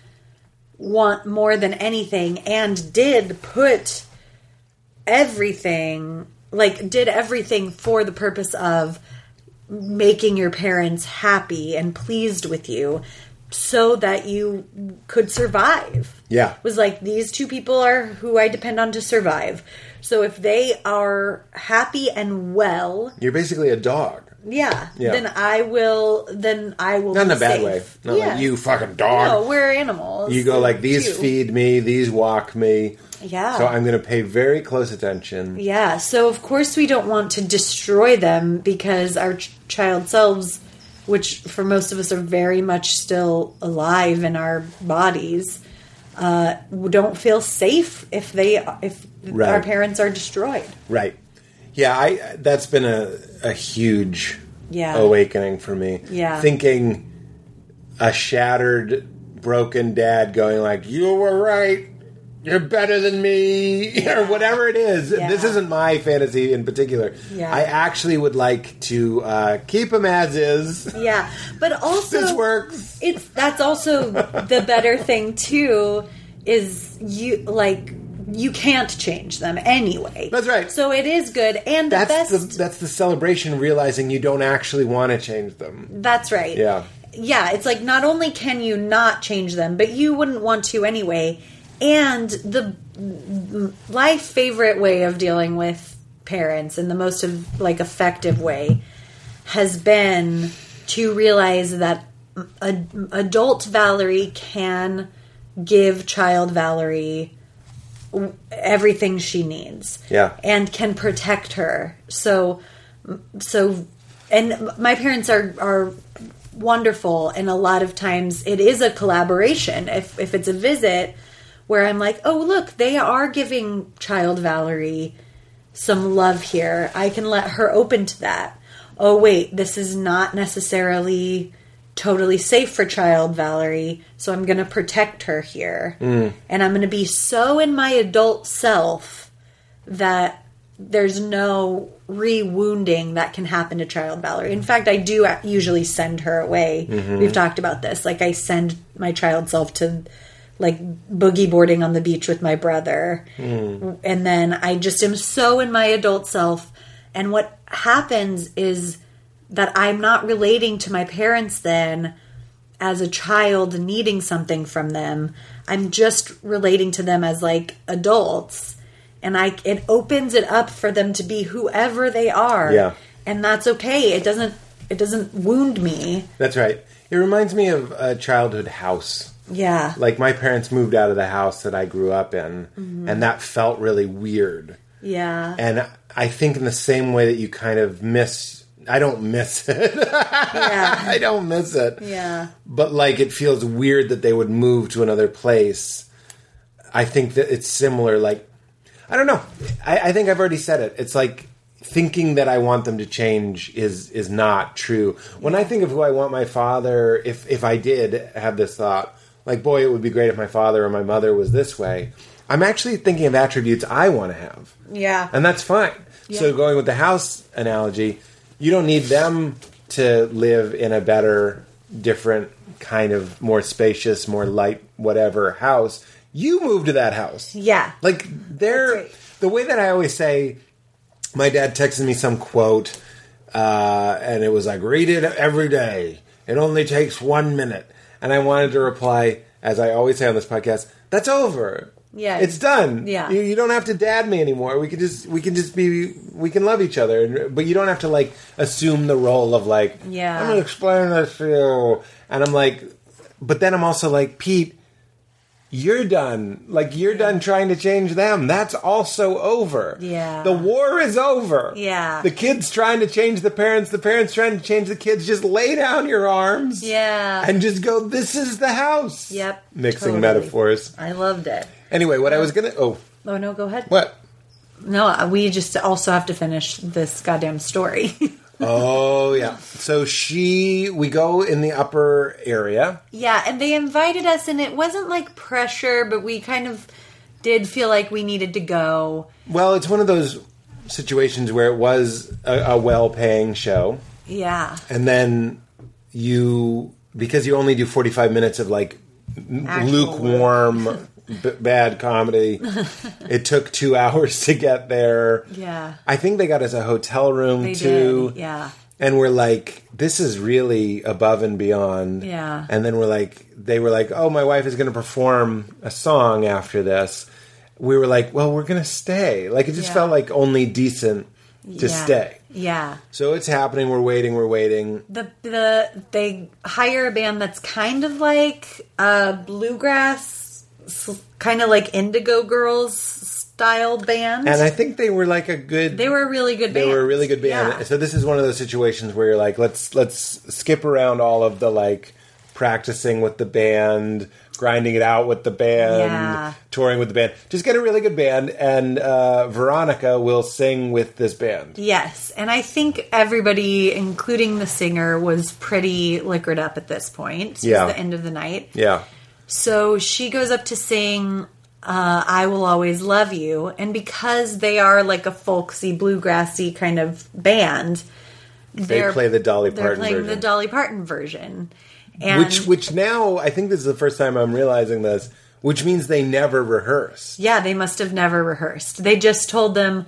want more than anything and did put everything like did everything for the purpose of making your parents happy and pleased with you so that you could survive Yeah. was like these two people are who I depend on to survive. So if they are happy and well, You're basically a dog. Yeah, Yeah. then I will. Then I will. Not in be a bad safe. way. Not yeah. like you fucking dog. No, we're animals. You go like these too. feed me, these walk me. Yeah. So I'm going to pay very close attention. Yeah. So of course we don't want to destroy them because our ch- child selves, which for most of us are very much still alive in our bodies, uh, don't feel safe if they if Right. our parents are destroyed. Right. Yeah, I that's been a a huge Yeah. awakening for me. Yeah. Thinking a shattered broken dad going like, "You were right. You're better than me," or whatever it is. Yeah. This isn't my fantasy in particular. Yeah. I actually would like to uh, keep him as is. Yeah, but also This works. It's that's also the better thing too is you like you can't change them anyway. That's right. So it is good and the That's best the that's the celebration, realizing you don't actually want to change them. That's right. Yeah. Yeah, it's like not only can you not change them, but you wouldn't want to anyway. And the my favorite way of dealing with parents and the most of like effective way has been to realize that adult Valerie can give child Valerie everything she needs. Yeah. And can protect her. So so and my parents are are wonderful and a lot of times it is a collaboration if if it's a visit where I'm like, oh, look, they are giving child Valerie some love here. I can let her open to that. Oh, wait, this is not necessarily totally safe for child Valerie, so I'm going to protect her here. Mm. And I'm going to be so in my adult self that there's no re-wounding that can happen to child Valerie. In fact, I do usually send her away. Mm-hmm. We've talked about this. Like I send my child self to like boogie boarding on the beach with my brother. Mm. And then I just am so in my adult self and what happens is that I'm not relating to my parents then as a child needing something from them. I'm just relating to them as like adults. And I it opens it up for them to be whoever they are. Yeah. And that's okay. It doesn't it doesn't wound me. That's right. It reminds me of a childhood house. Yeah. Like my parents moved out of the house that I grew up in, mm-hmm. and that felt really weird. yeah. And I think in the same way that you kind of miss I don't miss it. yeah. I don't miss it. Yeah. But like it feels weird that they would move to another place. I think that it's similar. Like I don't know. I, I think I've already said it. It's like thinking that I want them to change is is not true. When I think of who I want my father, if if I did have this thought, like boy, it would be great if my father or my mother was this way. I'm actually thinking of attributes I want to have Yeah. and that's fine. So going with the house analogy, you don't need them to live in a better, different kind of more spacious, more light, whatever house. You move to that house. Yeah. Like they're right. the way that I always say. My dad texted me some quote, uh, and it was like, "Read it every day. It only takes one minute." And I wanted to reply, as I always say on this podcast, "That's over. Yeah. it's done. Yeah. you, you don't have to dad me anymore. We can just we can just be we can love each other, and, but you don't have to like assume the role of like, Yeah. I'm gonna explain this to you." And I'm like, but then I'm also like, Pete, you're done. Like you're done trying to change them. That's also over. Yeah. The war is over. Yeah. The kids trying to change the parents, the parents trying to change the kids. Just lay down your arms. Yeah. And just go, this is the house. Yep, Mixing totally. metaphors. I loved it. Anyway, what I was gonna oh Oh no, go ahead. what? No, uh, we just also have to finish this goddamn story. Oh yeah. So she we go in the upper area. yeah, and they invited us, and it wasn't like pressure, but we kind of did feel like we needed to go. Well, it's one of those situations where it was a, a well paying show. Yeah, and then you because you only do 45 minutes of like Actual lukewarm b- bad comedy. It took two hours to get there. Yeah. i think they got us a hotel room they too. did. Yeah, and we're like this is really above and beyond. Yeah. and then we're like they were like oh my wife is going to perform a song after this. We were like well we're going to stay. Like it just Yeah. felt like only decent to yeah. stay. Yeah, so it's happening. We're waiting. We're waiting. The the they hire a band that's kind of like a bluegrass, kind of like Indigo Girls style band. And I think they were like a good. they were a really good They band. were a really good band. Yeah. So this is one of those situations where you're like, let's let's skip around all of the like practicing with the band, grinding it out with the band, Yeah. touring with the band. Just get a really good band, and uh, Veronica will sing with this band. Yes, and I think everybody, including the singer, was pretty liquored up at this point. It Yeah. the end of the night. Yeah, So she goes up to sing uh, I Will Always Love You. And because they are like a folksy, bluegrassy kind of band, they play the Dolly Parton they're playing version. the Dolly Parton version. And which which now I think this is the first time I'm realizing this. Which means they never rehearsed. yeah, they must have never rehearsed. They just told them,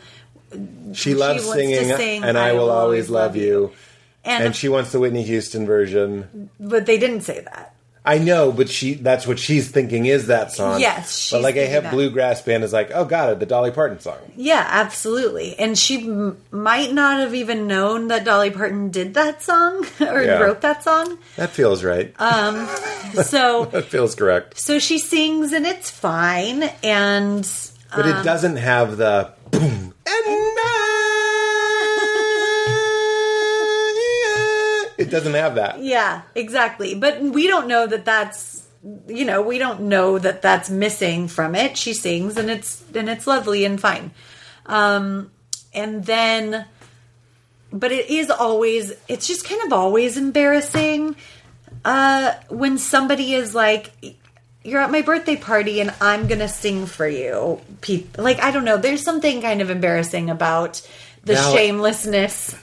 She loves wants to singing, sing and I, will always love you. and, And she wants the Whitney Houston version. but they didn't say that. I know, but she—that's what she's thinking is that song. Yes, but like a hip that. bluegrass band is like, oh, god, the Dolly Parton song. Yeah, absolutely. And she m- might not have even known that Dolly Parton did that song or Yeah. wrote that song. That feels right. Um, so that feels correct. so she sings and it's fine and But Um, it doesn't have the boom. It doesn't have that. yeah, exactly. But we don't know that that's you know, we don't know that that's missing from it. She sings and it's and it's lovely and fine. Um, and then, but it is always it's just kind of always embarrassing uh, when somebody is like. You're at my birthday party and I'm gonna sing for you. Pe- Like I don't know. There's something kind of embarrassing about the Now- shamelessness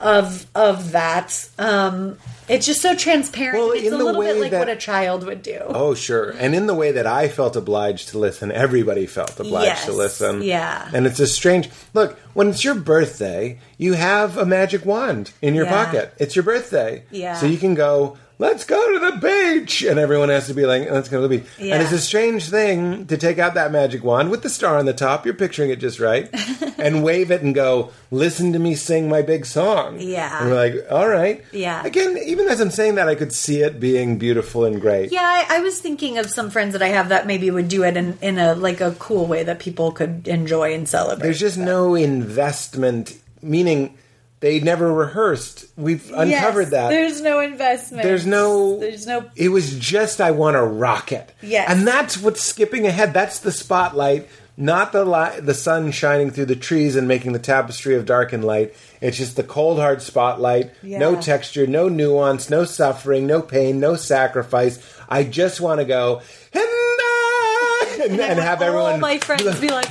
of of that. Um, it's just so transparent. Well, it's in a the little bit like that- what a child would do. Oh, sure. And in the way that I felt obliged to listen, everybody felt obliged to listen. yeah. And it's a strange look, when it's your birthday, you have a magic wand in your Yeah. pocket. It's your birthday. Yeah. So you can go, let's go to the beach. And everyone has to be like, let's go to the beach. Yeah. And it's a strange thing to take out that magic wand with the star on the top. You're picturing it just right. and wave it and go, listen to me sing my big song. Yeah. And we're like, all right. Yeah. Again, even as I'm saying that, I could see it being beautiful and great. Yeah, I, I was thinking of some friends that I have that maybe would do it in, in a like a cool way that people could enjoy and celebrate. There's just no investment, meaning they never rehearsed. We've uncovered Yes, that. There's no investment. There's no. There's no. It was just I want to rock it. Yes. and that's what's skipping ahead. That's the spotlight, not the light, the sun shining through the trees and making the tapestry of dark and light. It's just the cold hard spotlight. No texture, no nuance, no suffering, no pain, no sacrifice. I just want to go and, and, have everyone. my friends be like,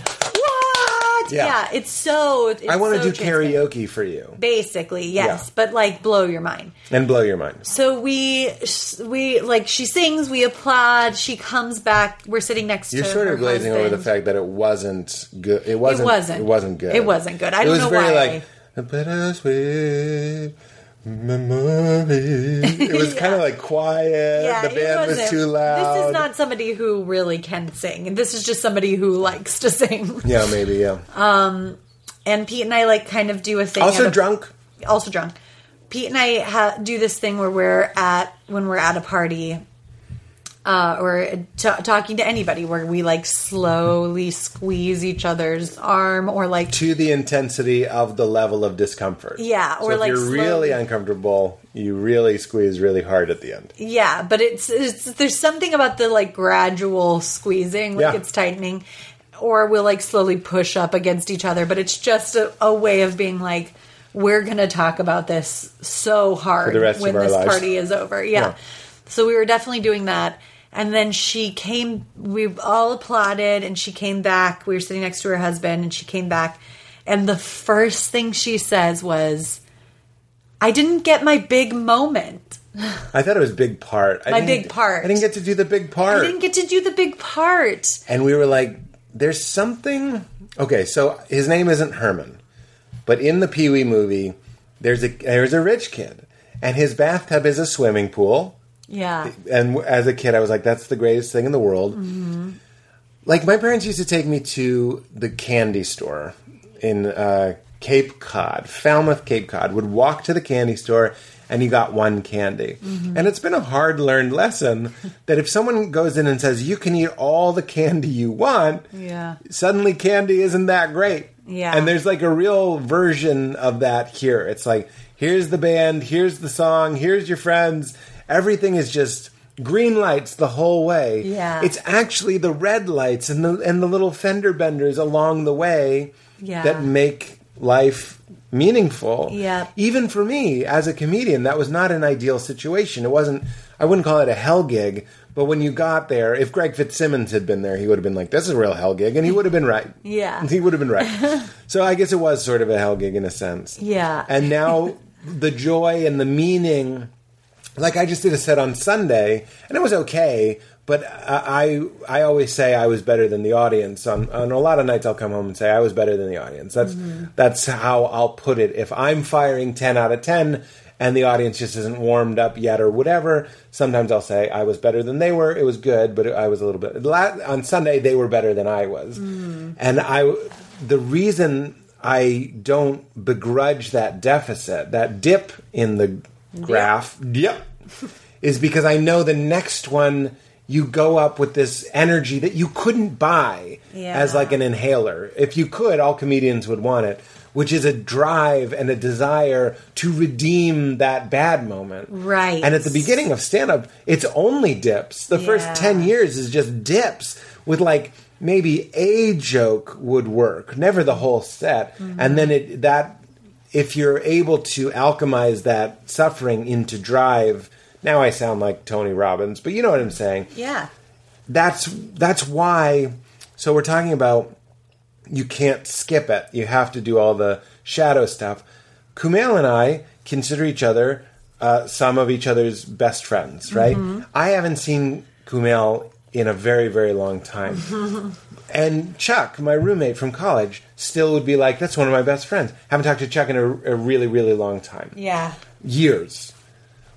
"What?" Yeah. Yeah, it's so. It's I want to so do karaoke for you Basically, yes, Yeah. but like blow your mind. and blow your mind. So we we like she sings, we applaud. She comes back. We're sitting next. You're to sort of glazing over the fact that it wasn't good. It wasn't. It wasn't. It wasn't good. It wasn't good. I it don't was know very why. like a bittersweet memory. It was kind of like quiet. Yeah, the band was too loud. This is not somebody who really can sing. This is just somebody who likes to sing. Yeah, maybe. Yeah. Um, And Pete and I like kind of do a thing. also a- drunk. also drunk. Pete and I ha- do this thing where we're at when we're at a party, uh, or t- talking to anybody, where we like slowly squeeze each other's arm, or like To the intensity of the level of discomfort. Yeah, So or if like you're really slowly- uncomfortable, you really squeeze really hard at the end. yeah, but it's, it's there's something about the like gradual squeezing, like Yeah. it's tightening, or we'll like slowly push up against each other, but it's just a, a way of being like. We're gonna talk about this so hard the rest of when our this lives. party is over. yeah. Yeah. So we were definitely doing that. And then she came, we all applauded, and she came back. We were sitting next to her husband, and she came back. And the first thing she says was, I didn't get my big moment. I thought it was big part. I My big part. I didn't get to do the big part. I didn't get to do the big part. and we were like, "There's something." Okay, so his name isn't Herman, but in the Pee Wee movie, there's a there's a rich kid, and his bathtub is a swimming pool. Yeah. And as a kid, I was like, "That's the greatest thing in the world." Mm-hmm. Like my parents used to take me to the candy store in uh, Cape Cod, Falmouth, Cape Cod. Would walk to the candy store. And you got one candy. Mm-hmm. And it's been a hard learned lesson that if someone goes in and says, you can eat all the candy you want, Yeah. suddenly candy isn't that great. Yeah. And there's like a real version of that here. It's like, here's the band, here's the song, here's your friends. Everything is just green lights the whole way. Yeah. It's actually the red lights and the and the little fender benders along the way Yeah. that make life meaningful. Yeah. Even for me as a comedian, that was not an ideal situation. It wasn't I wouldn't call it a hell gig, but when you got there, if Greg Fitzsimmons had been there, he would have been like, This is a real hell gig and he would have been right. Yeah. He would have been right. so I guess it was sort of a hell gig in a sense. Yeah. And now the joy and the meaning like I just did a set on Sunday and it was okay, but I I, I always say I was better than the audience. On, on a lot of nights, I'll come home and say I was better than the audience. That's mm-hmm. that's how I'll put it. If I'm firing ten out of ten and the audience just isn't warmed up yet or whatever, sometimes I'll say I was better than they were. It was good, but I was a little bit. On Sunday, they were better than I was, mm-hmm. and I the reason I don't begrudge that deficit, that dip in the graph, yep, is because I know the next one you go up with this energy that you couldn't buy Yeah. as like an inhaler. If you could, all comedians would want it, which is a drive and a desire to redeem that bad moment. Right. And at the beginning of stand up, it's only dips. The Yeah. first 10 years is just dips with like maybe a joke would work, never the whole set. Mm-hmm. And then it that if you're able to alchemize that suffering into drive, now I sound like Tony Robbins, but you know what I'm saying. Yeah. that's that's why so we're talking about you can't skip it. You have to do all the shadow stuff. Kumail and i consider each other uh, some of each other's best friends right? I haven't seen kumail in a very very long time and chuck my roommate from college still would be like that's one of my best friends haven't talked to chuck in a, a really really long time Yeah. years.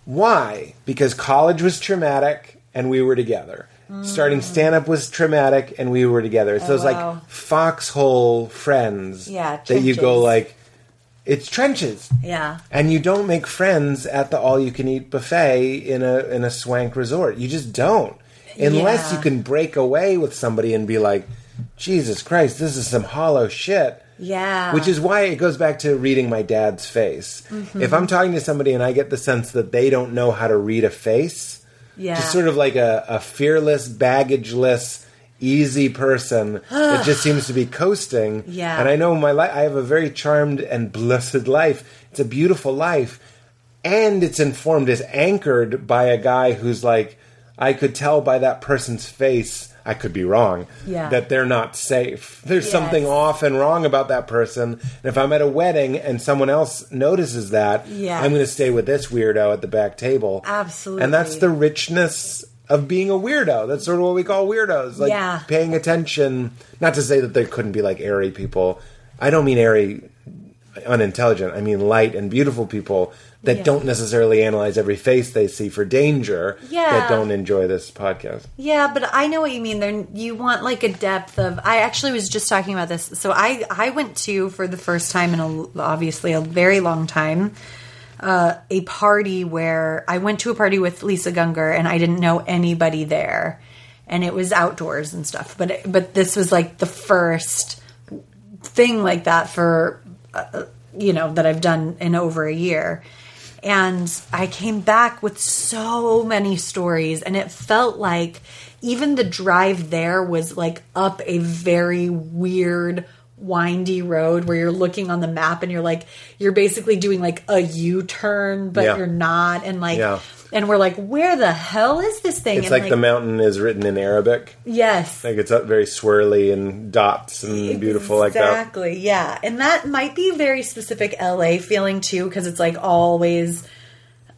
Why? Because college was traumatic and we were together. Starting stand up was traumatic and we were together. It's those Mm. Oh, wow. like foxhole friends Yeah, that you go like, it's trenches. Yeah. And you don't make friends at the all you can eat buffet in a in a swank resort. You just don't. Unless Yeah. you can break away with somebody and be like, Jesus Christ, this is some hollow shit. Yeah. Which is why it goes back to reading my dad's face. Mm-hmm. If I'm talking to somebody and I get the sense that they don't know how to read a face, Yeah. just sort of like a, a fearless, baggageless, easy person that just seems to be coasting. Yeah. And I know my life, I have a very charmed and blessed life. It's a beautiful life. And it's informed, it's anchored by a guy who's like, I could tell by that person's face, I could be wrong, Yeah. that they're not safe. There's Yes. something off and wrong about that person. And if I'm at a wedding and someone else notices that, Yes. I'm going to stay with this weirdo at the back table. Absolutely. And that's the richness of being a weirdo. That's sort of what we call weirdos. Like Yeah. paying attention. Not to say that there couldn't be like airy people. I don't mean airy unintelligent. I mean light and beautiful people that Yeah. don't necessarily analyze every face they see for danger Yeah. that don't enjoy this podcast. Yeah, but I know what you mean. There, you want like a depth of. I actually was just talking about this. So I, I went to for the first time in a, obviously a very long time, uh, a party where I went to a party with Lisa Gungor and I didn't know anybody there, and it was outdoors and stuff. But but this was like the first thing like that for uh, you know that I've done in over a year. And I came back with so many stories, and it felt like even the drive there was like up a very weird, windy road where you're looking on the map and you're like, you're basically doing like a U turn, but Yeah. you're not. And like, Yeah. And we're like, where the hell is this thing? It's and like, the mountain is written in Arabic. yes. Like it's up very swirly and dots and beautiful like that. Exactly, yeah. And that might be very specific LA feeling too, because it's like always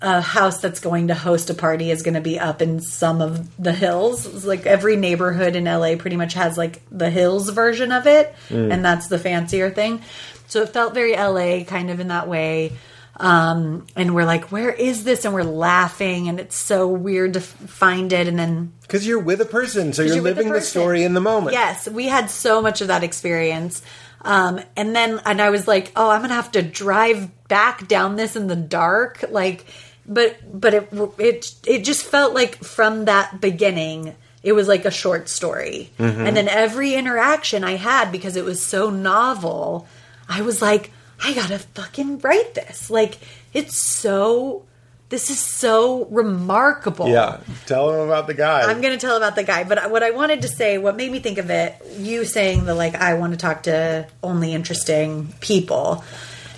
a house that's going to host a party is going to be up in some of the hills. It's like every neighborhood in LA pretty much has like the hills version of it, Mm. and that's the fancier thing. So it felt very LA kind of in that way. Um, and we're like, where is this? And we're laughing, and it's so weird to f- find it. And then Because you're with a person, so you're, you're living the, story in the moment. Yes, we had so much of that experience. Um, and then, and I was like, oh, I'm gonna have to drive back down this in the dark, like, but, but it, it, it just felt like from that beginning, it was like a short story. And then every interaction I had, because it was so novel, I was like, I gotta fucking write this. Like, it's so, this is so remarkable. Yeah. Tell them about the guy. I'm going to tell about the guy, but what I wanted to say, what made me think of it, you saying the like, I want to talk to only interesting people,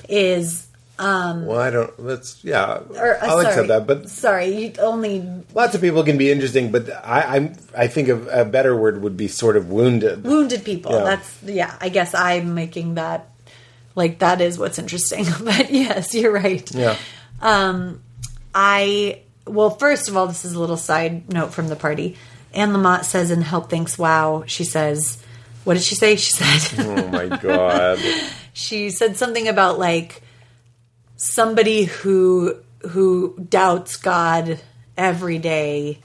is um, well, I don't. That's yeah. or uh, I'll sorry, accept that, but sorry, you only lots of people can be interesting. But I, I'm. I think of a better word would be sort of wounded. wounded people. Yeah. That's yeah. I guess I'm making that like that is what's interesting. but yes, you're right. Yeah. Um, I well, first of all, this is a little side note from the party. Anne Lamott says in Help Thanks Wow, she says, what did she say? She said. Oh my god. she said something about like somebody who who doubts God every day.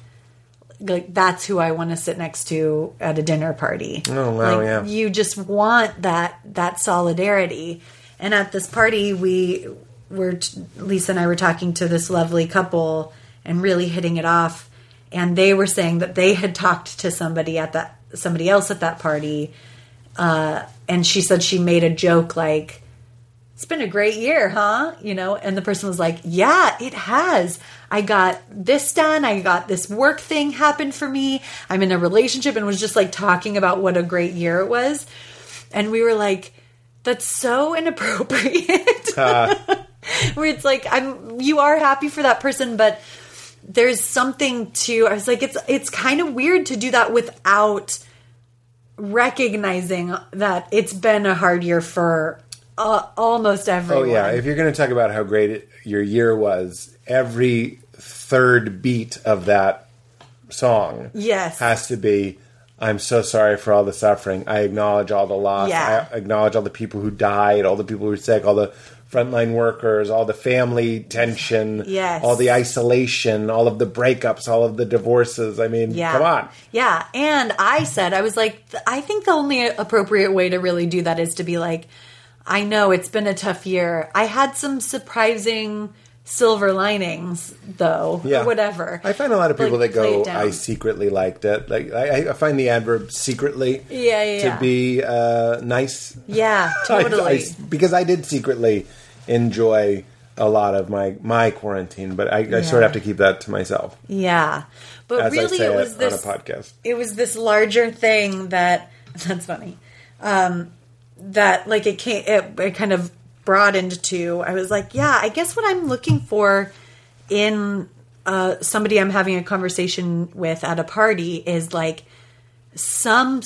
Like that's who I want to sit next to at a dinner party. Oh, wow, Like, yeah. You just want that that solidarity. And at this party, we were Lisa and I were talking to this lovely couple and really hitting it off. and they were saying that they had talked to somebody at that somebody else at that party, uh, and she said she made a joke like, "It's been a great year, huh?" You know, and the person was like, "Yeah, it has. I got this done. I got this work thing happened for me. I'm in a relationship," and was just like talking about what a great year it was, and we were like, "That's so inappropriate." Uh. Where it's like, I'm you are happy for that person, but there's something to I was like it's it's kind of weird to do that without recognizing that it's been a hard year for uh, almost everyone. Oh yeah, if you're going to talk about how great it, your year was, every third beat of that song Yes. has to be I'm so sorry for all the suffering. I acknowledge all the loss. Yeah. I acknowledge all the people who died, all the people who were sick, all the frontline workers, all the family tension, Yes. all the isolation, all of the breakups, all of the divorces. I mean, yeah. come on. Yeah. And I said, I was like, I think the only appropriate way to really do that is to be like, I know it's been a tough year. I had some surprising silver linings, though, Yeah. whatever. I find a lot of people Like, that go. I secretly liked it. Like I, I find the adverb secretly Yeah, yeah, to yeah. be uh, nice. Yeah, totally. I- because I did secretly enjoy a lot of my my quarantine, but I, I sort of have to keep that to myself. yeah. But As really, I say it was it this. on a podcast. it was this larger thing that that's funny um that like it came it, it kind of broadened to i was like yeah i guess what i'm looking for in uh somebody i'm having a conversation with at a party is like some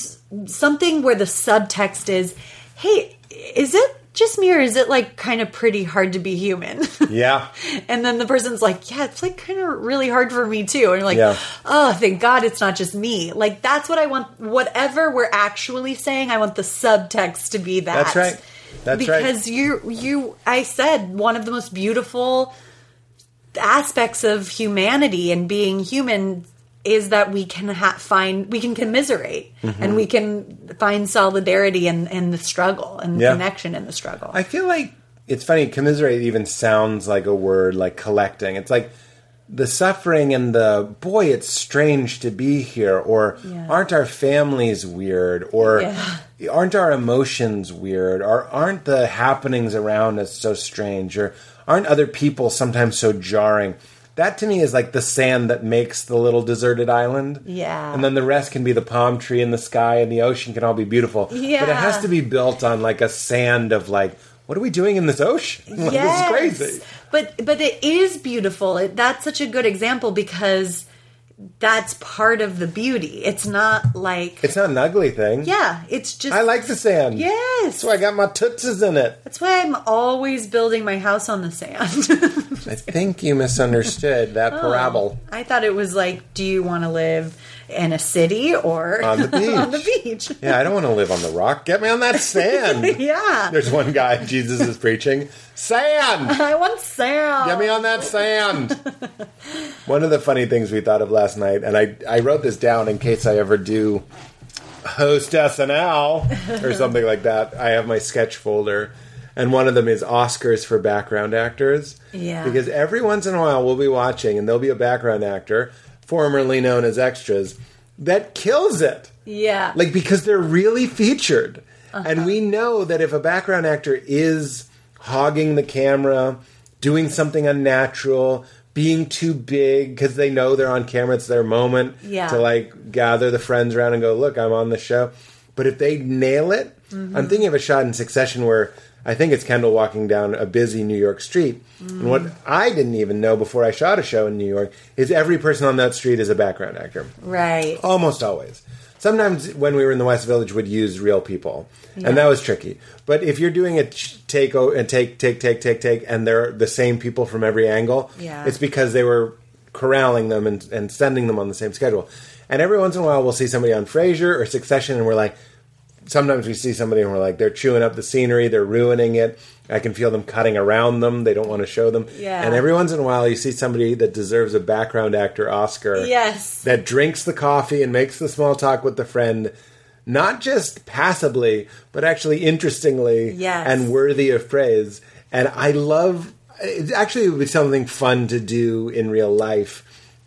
something where the subtext is hey is it just me or is it like kind of pretty hard to be human Yeah, and then the person's like, "Yeah, it's like kind of really hard for me too." And you're like, Yeah. "Oh, thank God it's not just me." Like that's what I want. Whatever we're actually saying, I want the subtext to be that. That's right. That's right. because you, you, I said one of the most beautiful aspects of humanity and being human is that we can ha- find we can commiserate Mm-hmm. and we can find solidarity in, in the struggle and Yeah. connection in the struggle. I feel like it's funny. Commiserate even sounds like a word, like collecting. It's like the suffering and the boy. It's strange to be here, or Yeah. aren't our families weird, or Yeah. aren't our emotions weird, or aren't the happenings around us so strange, or aren't other people sometimes so jarring. That to me is like the sand that makes the little deserted island. Yeah. And then the rest can be the palm tree and the sky and the ocean can all be beautiful. Yeah. But it has to be built on like a sand of like, what are we doing in this ocean? Like, Yes. It's crazy. But but it is beautiful. It, that's such a good example because that's part of the beauty. It's not like It's not an ugly thing. yeah, it's just I like the sand. Yes. That's why I got my tootsies in it. That's why I'm always building my house on the sand. I think you misunderstood that oh, parable. I thought it was like, do you want to live in a city or On the beach. on the beach? Yeah, I don't want to live on the rock. Get me on that sand. Yeah. There's one guy, Jesus is preaching, sand! I want sand. Get me on that sand. One of the funny things we thought of last night, and I, I wrote this down in case I ever do host SNL or something like that. I have my sketch folder, and one of them is Oscars for background actors. Yeah. Because every once in a while we'll be watching, and there'll be a background actor, formerly known as extras, that kills it Yeah. like because they're really featured Uh-huh. and we know that if a background actor is hogging the camera doing something unnatural being too big because they know they're on camera it's their moment Yeah. to like gather the friends around and go look i'm on the show but if they nail it Mm-hmm. i'm thinking of a shot in succession where i think it's kendall walking down a busy new york street and what Mm. i didn't even know before i shot a show in new york is every person on that street is a background actor right. Almost always. Sometimes when we were in the West Village, would use real people, and that was tricky. But if you're doing a take and take take take take take, and they're the same people from every angle, Yeah. it's because they were corralling them and, and sending them on the same schedule. And every once in a while, we'll see somebody on Frasier or Succession, and we're like, sometimes we see somebody and we're like, they're chewing up the scenery, they're ruining it. I can feel them cutting around them. They don't want to show them. Yeah. And every once in a while, you see somebody that deserves a background actor Oscar Yes. that drinks the coffee and makes the small talk with the friend, not just passably, but actually interestingly Yes. and worthy of praise. And I love it. Actually, it would be something fun to do in real life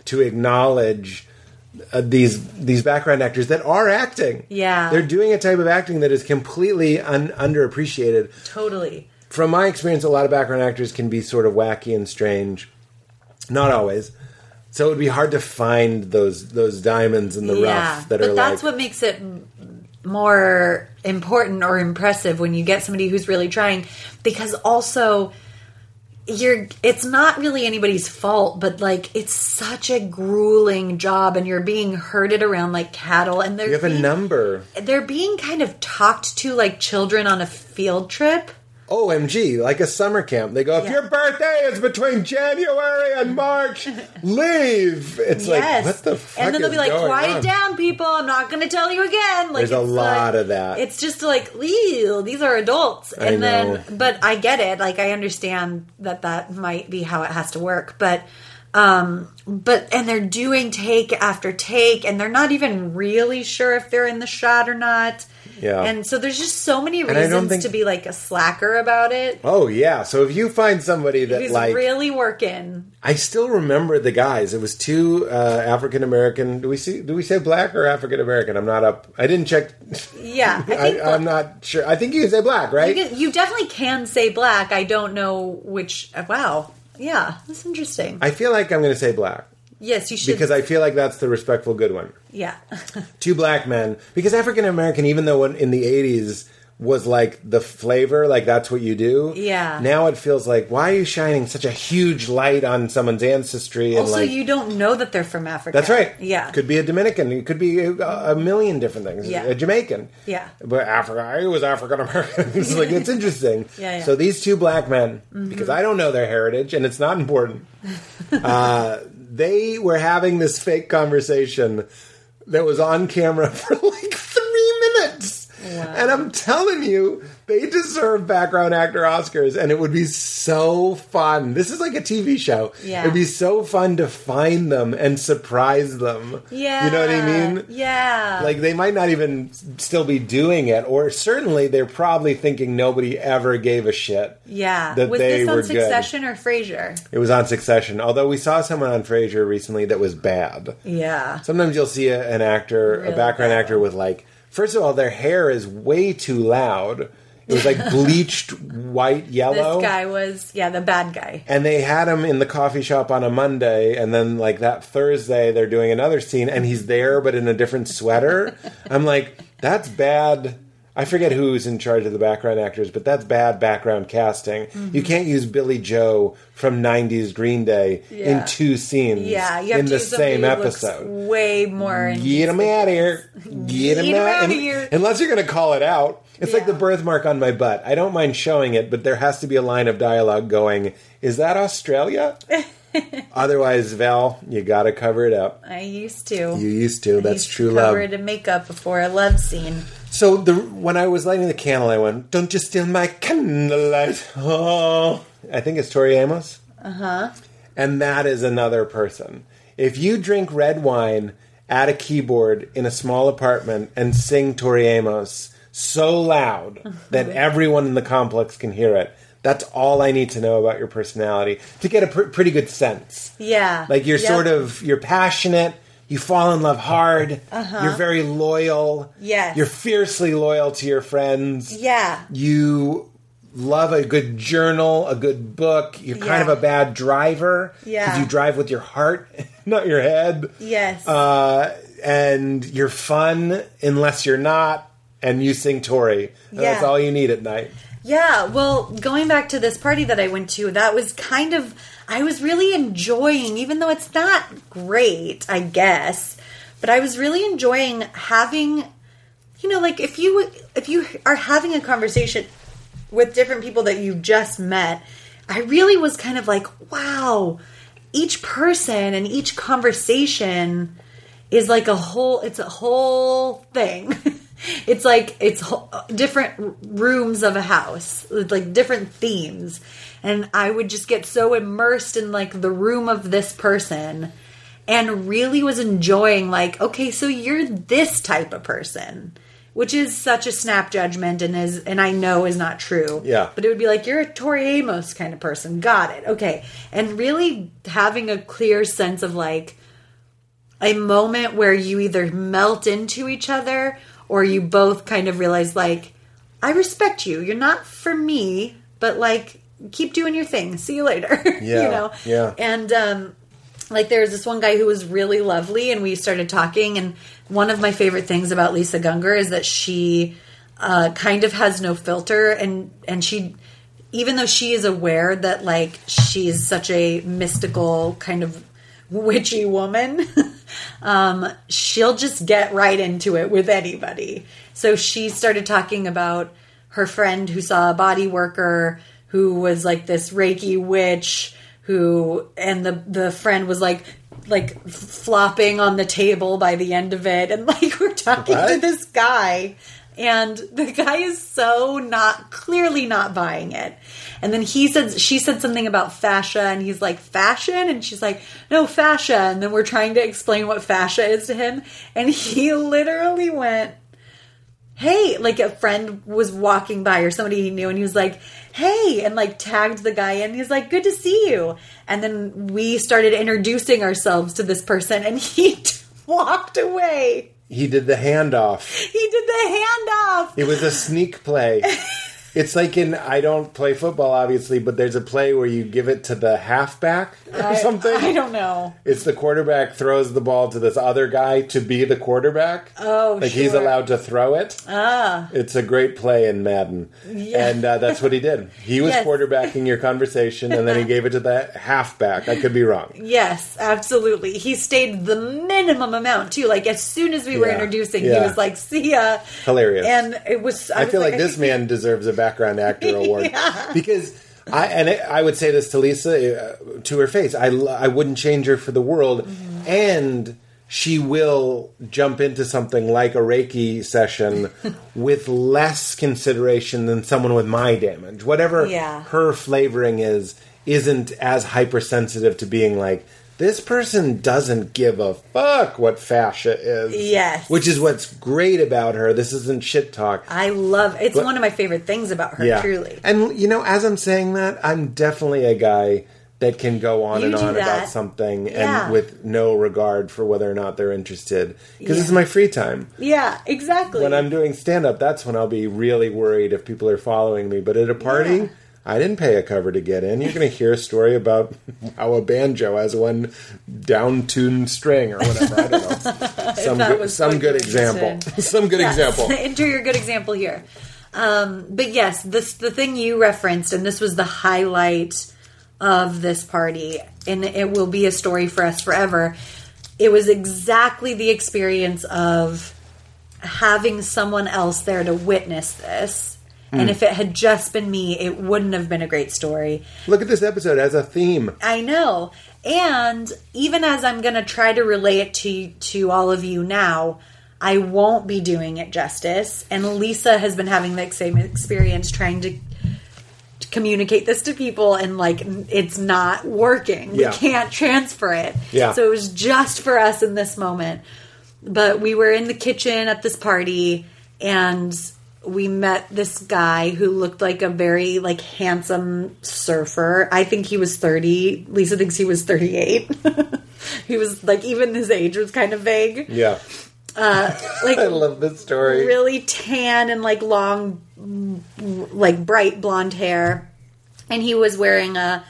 to acknowledge uh, these these background actors that are acting. Yeah. they're doing a type of acting that is completely un- underappreciated. Totally. From my experience, a lot of background actors can be sort of wacky and strange. Not always. So it would be hard to find those those diamonds in the yeah, rough that but are that's like what makes it more important or impressive when you get somebody who's really trying because also you're it's not really anybody's fault but like it's such a grueling job and you're being herded around like cattle and they're you have a number. they're being kind of talked to like children on a field trip OMG, like a summer camp. They go, if Yeah. your birthday is between January and March, leave. It's like, what the fuck? And then they'll be like, quiet on? down, people. I'm not going to tell you again. Like, There's a lot like- of that. It's just like, ew, these are adults. And then, but I get it. Like, I understand that that might be how it has to work. But, um, but, and they're doing take after take, and they're not even really sure if they're in the shot or not. Yeah. And so there's just so many reasons think- to be like a slacker about it. Oh yeah. So if you find somebody that Who's like, really working. I still remember the guys. It was two uh, African American. Do we see? Do we say black or African American? I'm not up. I didn't check. Yeah. I I'm not sure. I think you can say black, right? You, can, you definitely can say black. I don't know which. uh, Wow. Yeah, that's interesting. I feel like I'm going to say black yes, you should. because I feel like that's the respectful good one. yeah. two black men because African American, even though in the '80s was like the flavor, like that's what you do. Yeah. Now it feels like why are you shining such a huge light on someone's ancestry? And also, like, you don't know that they're from Africa. that's right. Yeah. could be a Dominican. It could be a, a million different things. Yeah. A Jamaican. Yeah. but Africa. I was African American. it's like it's interesting. Yeah, yeah. So these two black men, because I don't know their heritage and it's not important. uh, they were having this fake conversation that was on camera for like three minutes. And I'm telling you, they deserve background actor Oscars, and it would be so fun. This is like a TV show. Yeah. It'd be so fun to find them and surprise them. Yeah. You know what I mean? Yeah. Like they might not even still be doing it, or certainly they're probably thinking nobody ever gave a shit. yeah. that Was they this on were good. Succession or Frasier? It was on Succession, although we saw someone on Frasier recently that was bad. Yeah. Sometimes you'll see a, an actor, a background bad actor with like, first of all, their hair is way too loud. It was like bleached white yellow. This guy was, yeah, the bad guy. and they had him in the coffee shop on a Monday, and then like that Thursday they're doing another scene, and he's there but in a different sweater. I'm like, that's bad. I forget who's in charge of the background actors, but that's bad background casting. You Mm-hmm. can't use Billie Joe from '90s Green Day Yeah. in two scenes. Yeah, you in the same episode. Way more. Get him out of here. Get him him out Un- here. Unless you're going to call it out. It's like the birthmark on my butt. I don't mind showing it, but there has to be a line of dialogue going, Is that Australia? Otherwise, Val, you got to cover it up. I used to. You used to. I That's used to true cover love. it in makeup before a love scene. So the when I was lighting the candle, I went, "Don't you steal my candlelight?" Oh, I think it's Tori Amos. Uh huh. And that is another person. If you drink red wine at a keyboard in a small apartment and sing Tori Amos so loud that everyone in the complex can hear it, that's all I need to know about your personality to get a pr- pretty good sense. Yeah. Like you're Yep. sort of you're passionate. You fall in love hard. You're very loyal. Uh-huh. Yes. You're fiercely loyal to your friends. Yeah. You love a good journal, a good book. You're kind Yeah. of a bad driver. Yeah. Because you drive with your heart, not your head. Yes. Uh, and you're fun unless you're not. And you sing Tori. And That's all you need at night. Yeah, well, going back to this party that I went to, that was kind of I was really enjoying, even though it's not great, I guess. But I was really enjoying having, you know, like if you if you are having a conversation with different people that you just met, I really was kind of like, wow, each person and each conversation is like a whole it's a whole thing it's like it's different rooms of a house with like different themes and i would just get so immersed in like the room of this person and really was enjoying like okay so you're this type of person which is such a snap judgment and is and I know is not true. Yeah. But it would be like you're a Tori Amos kind of person. Got it. Okay. And really having a clear sense of like a moment where you either melt into each other or you both kind of realize like I respect you. You're not for me, but like keep doing your thing. See you later. Yeah, you know. yeah. And um like there was this one guy who was really lovely and we started talking and one of my favorite things about Lisa Gungor is that she uh kind of has no filter and and she even though she is aware that like she's such a mystical kind of witchy woman um, she'll just get right into it with anybody. So she started talking about her friend who saw a body worker who was like this reiki witch who and the the friend was like like flopping on the table by the end of it. And like we're talking to this guy. And the guy is so not clearly not buying it and then he said she said something about fascia and he's like fashion? And she's like no fascia. And then we're trying to explain what fascia is to him. And he literally went hey like a friend was walking by or somebody he knew and he was like hey and like tagged the guy in. He's like good to see you. And then we started introducing ourselves to this person and he walked away. He did the handoff. he did the handoff. It was a sneak play. It's like in I don't play football obviously, but there's a play where you give it to the halfback or something. I, I don't know It's the quarterback throws the ball to this other guy to be the quarterback. Oh, like he's allowed to throw it. Ah, it's a great play in Madden, and uh, that's what he did. He was Yes. quarterbacking your conversation, and then he gave it to the halfback. I could be wrong. Yes, absolutely. He stayed the minimum amount too. Like as soon as we were Yeah, introducing, he was like, "See ya," Hilarious. and it was. I, I was feel like I this man deserves a background actor award because I and it, I would say this to Lisa uh, to her face. I I wouldn't change her for the world, Mm-hmm. and she will jump into something like a Reiki session with less consideration than someone with my damage. Whatever Yeah. her flavoring is, isn't as hypersensitive to being like. This person doesn't give a fuck what fascia is. Yes. Which is what's great about her. This isn't shit talk. I love. It's But- one of my favorite things about her. Truly. And you know, as I'm saying that, I'm definitely a guy that can go on You and on that. about something Yeah. and with no regard for whether or not they're interested because it's my free time. Yeah, exactly. When I'm doing stand up, that's when I'll be really worried if people are following me. But at a party, Yeah. I didn't pay a cover to get in. You're going to hear a story about how a banjo has one down tuned string or whatever. I don't know. Some good, some good example. some good Yes. example. Enter your good example here. Um, but yes, this the thing you referenced, and this was the highlight of this party, and it will be a story for us forever. It was exactly the experience of having someone else there to witness this. Hmm. And if it had just been me, it wouldn't have been a great story. Look at this episode as a theme. I know. And even as I'm going to try to relay it to to all of you now, I won't be doing it justice. And Lisa has been having the same experience trying to, to communicate this to people and like it's not working. Yeah. We can't transfer it. Yeah. So it was just for us in this moment. But we were in the kitchen at this party and we met this guy who looked like a very like handsome surfer. I think he was 30. Lisa thinks he was 38. he was like even his age was kind of vague. Yeah. Uh, Like I love this story. really tan and like long like bright blonde hair and he was wearing a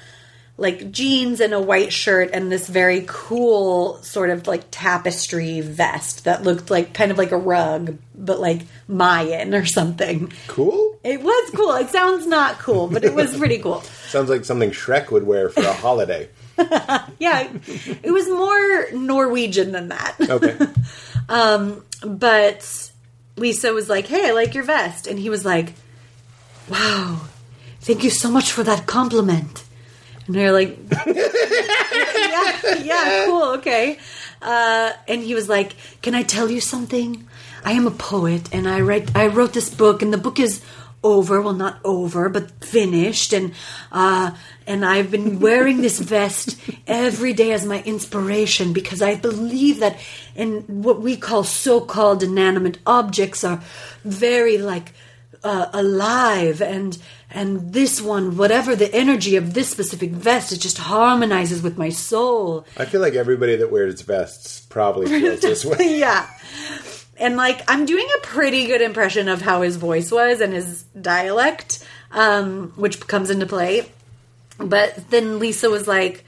like jeans and a white shirt and this very cool sort of like tapestry vest that looked like kind of like a rug but like Mayan or something. Cool. It was cool. It sounds not cool, but it was pretty cool. Sounds like something Shrek would wear for a holiday. Yeah, it was more Norwegian than that. Okay. um, But Lisa was like, "Hey, I like your vest," and he was like, "Wow, thank you so much for that compliment." And they're like, "Yeah, yeah, cool, okay." Uh, and he was like, "Can I tell you something? I am a poet, and I write. I wrote this book, and the book is." over well not over but finished and uh and i've been wearing this vest every day as my inspiration because i believe that in what we call so-called inanimate objects are very like uh, alive and and this one whatever the energy of this specific vest it just harmonizes with my soul. I feel like everybody that wears vests probably feels this way. yeah. And like i'm doing a pretty good impression of how his voice was and his dialect um, which comes into play. But then lisa was like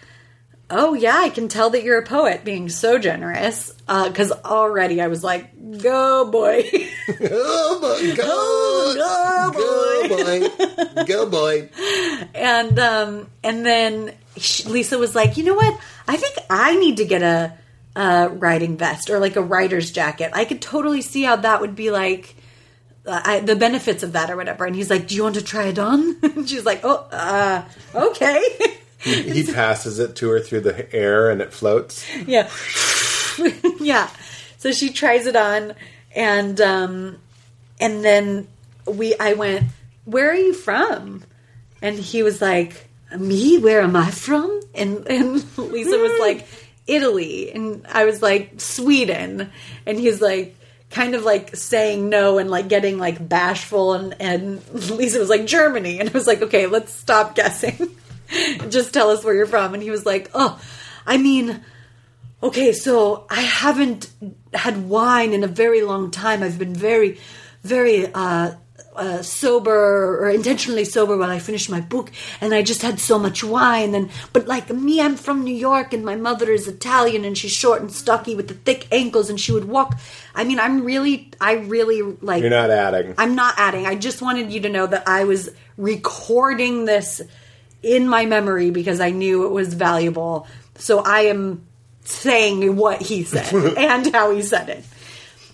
oh yeah i can tell that you're a poet being so generous because already i was like go boy oh boy, go, go boy, go boy. and um and then Lisa was like, you know what? I think I need to get a, a riding vest or like a rider's jacket. I could totally see how that would be like. Uh, I, the benefits of that or whatever and he's like do you want to try it on and she's like oh uh okay He passes it to her through the air and it floats. yeah. Yeah. So she tries it on and um and then we i went where are you from? And he was like me? Where am i from? And and lisa was like italy. And i was like sweden. And he's like kind of like saying no and like getting like bashful and and lisa was like germany. And i was like okay let's stop guessing just tell us where you're from and he was like oh i mean okay, so I haven't had wine in a very long time. I've been very, very uh, uh, sober or intentionally sober while I finished my book, and I just had so much wine. And but like me, I'm from New York, and my mother is Italian, and she's short and stocky with the thick ankles, and she would walk. I mean, I'm really, I really like. You're not adding. I'm not adding. I just wanted you to know that I was recording this in my memory because I knew it was valuable. So I am saying what he said and how he said it.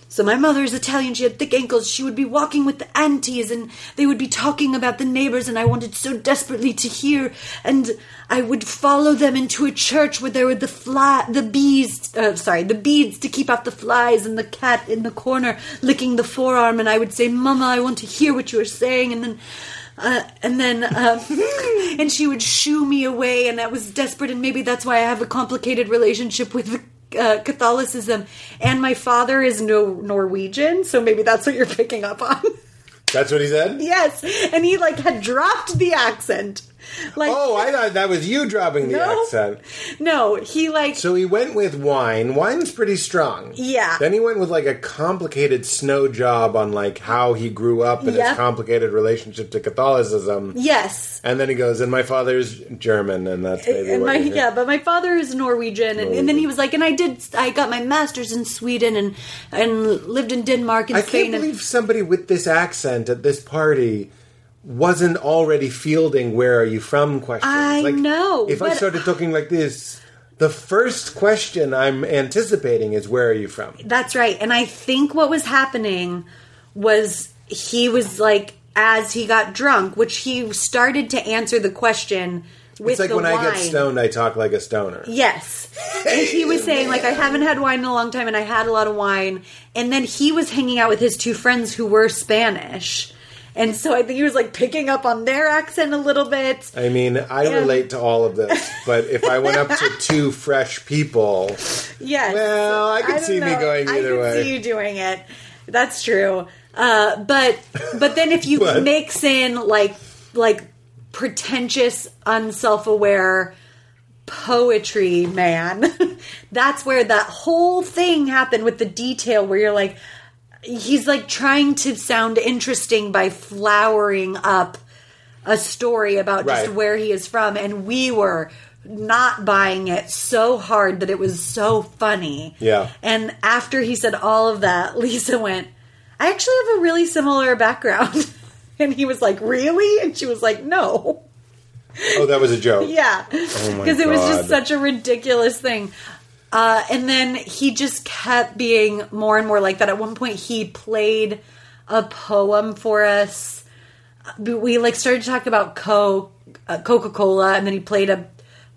So my mother is Italian. She had thick ankles. She would be walking with the aunties, and they would be talking about the neighbors. And I wanted so desperately to hear. And I would follow them into a church where there were the fly, the bees. Uh, sorry, the beads to keep out the flies, and the cat in the corner licking the forearm. And I would say, "Mama, I want to hear what you are saying." And then uh, and then um, and she would shoo me away and I was desperate and maybe that's why I have a complicated relationship with uh, Catholicism. And my father is no Norwegian so maybe that's what you're picking up on. That's what he said? yes and he like had dropped the accent like Oh, I thought that was you dropping the No. accent. no he like So he went with wine. Wine's pretty strong. Yeah. Then he went with like a complicated snow job on like how he grew up and his complicated relationship to Catholicism. yes And then he goes, and my father's German, and that's and my yeah, but my father is Norwegian, and, and then he was like, and I did, I got my master's in Sweden, and and lived in Denmark and I Spain, can't and believe somebody with this accent at this party wasn't already fielding "Where are you from?" questions. I like, know, If I started talking like this, the first question I'm anticipating is "Where are you from?" That's right. And I think what was happening was he was like, as he got drunk, which he started to answer the question with It's like when wine. I get stoned, I talk like a stoner. Yes. And he was saying, like, I haven't had wine in a long time and I had a lot of wine. And then he was hanging out with his two friends who were Spanish. And so I think he was like picking up on their accent a little bit. I mean, I Yeah. relate to all of this, but if I went up to two fresh people, Yes. Well, I could don't see me going I either could way. see you doing it. That's true. Uh, but but then if you mix in like like pretentious, unself-aware poetry man, that's where that whole thing happened with the detail where you're like he's like trying to sound interesting by flowering up a story about just where he is from. And we were not buying it so hard that it was so funny. Yeah. and after he said all of that lisa went i actually have a really similar background. And he was like really? And she was like no. Oh, that was a joke. yeah. Oh because it was just such a ridiculous thing uh, and then he just kept being more and more like that. At one point he played a poem for us. We like started to talk about co uh, coca-cola and then he played a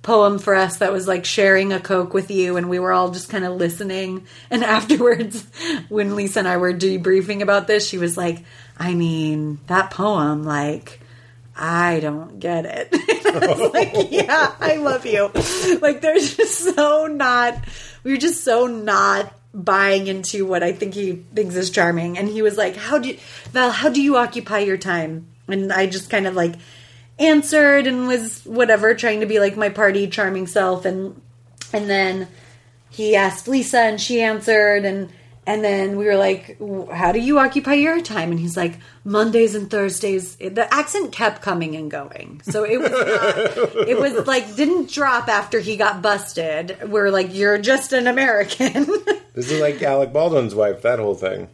poem for us that was like sharing a coke with you and we were all just kind of listening. And afterwards when lisa and i were debriefing about this she was like i mean that poem like i don't get it like, yeah, I love you. Like, there's just so not, we were just so not buying into what I think he thinks is charming. And he was like, how do, you, Val, how do you occupy your time? And I just kind of like answered and was whatever, trying to be like my party charming self. And, and then he asked Lisa and she answered and, and then we were like, "How do you occupy your time?" And he's like, "Mondays and Thursdays." The accent kept coming and going, so it was not, it was like didn't drop after he got busted. We're like, "You're just an American." This is like Alec Baldwin's wife. That whole thing.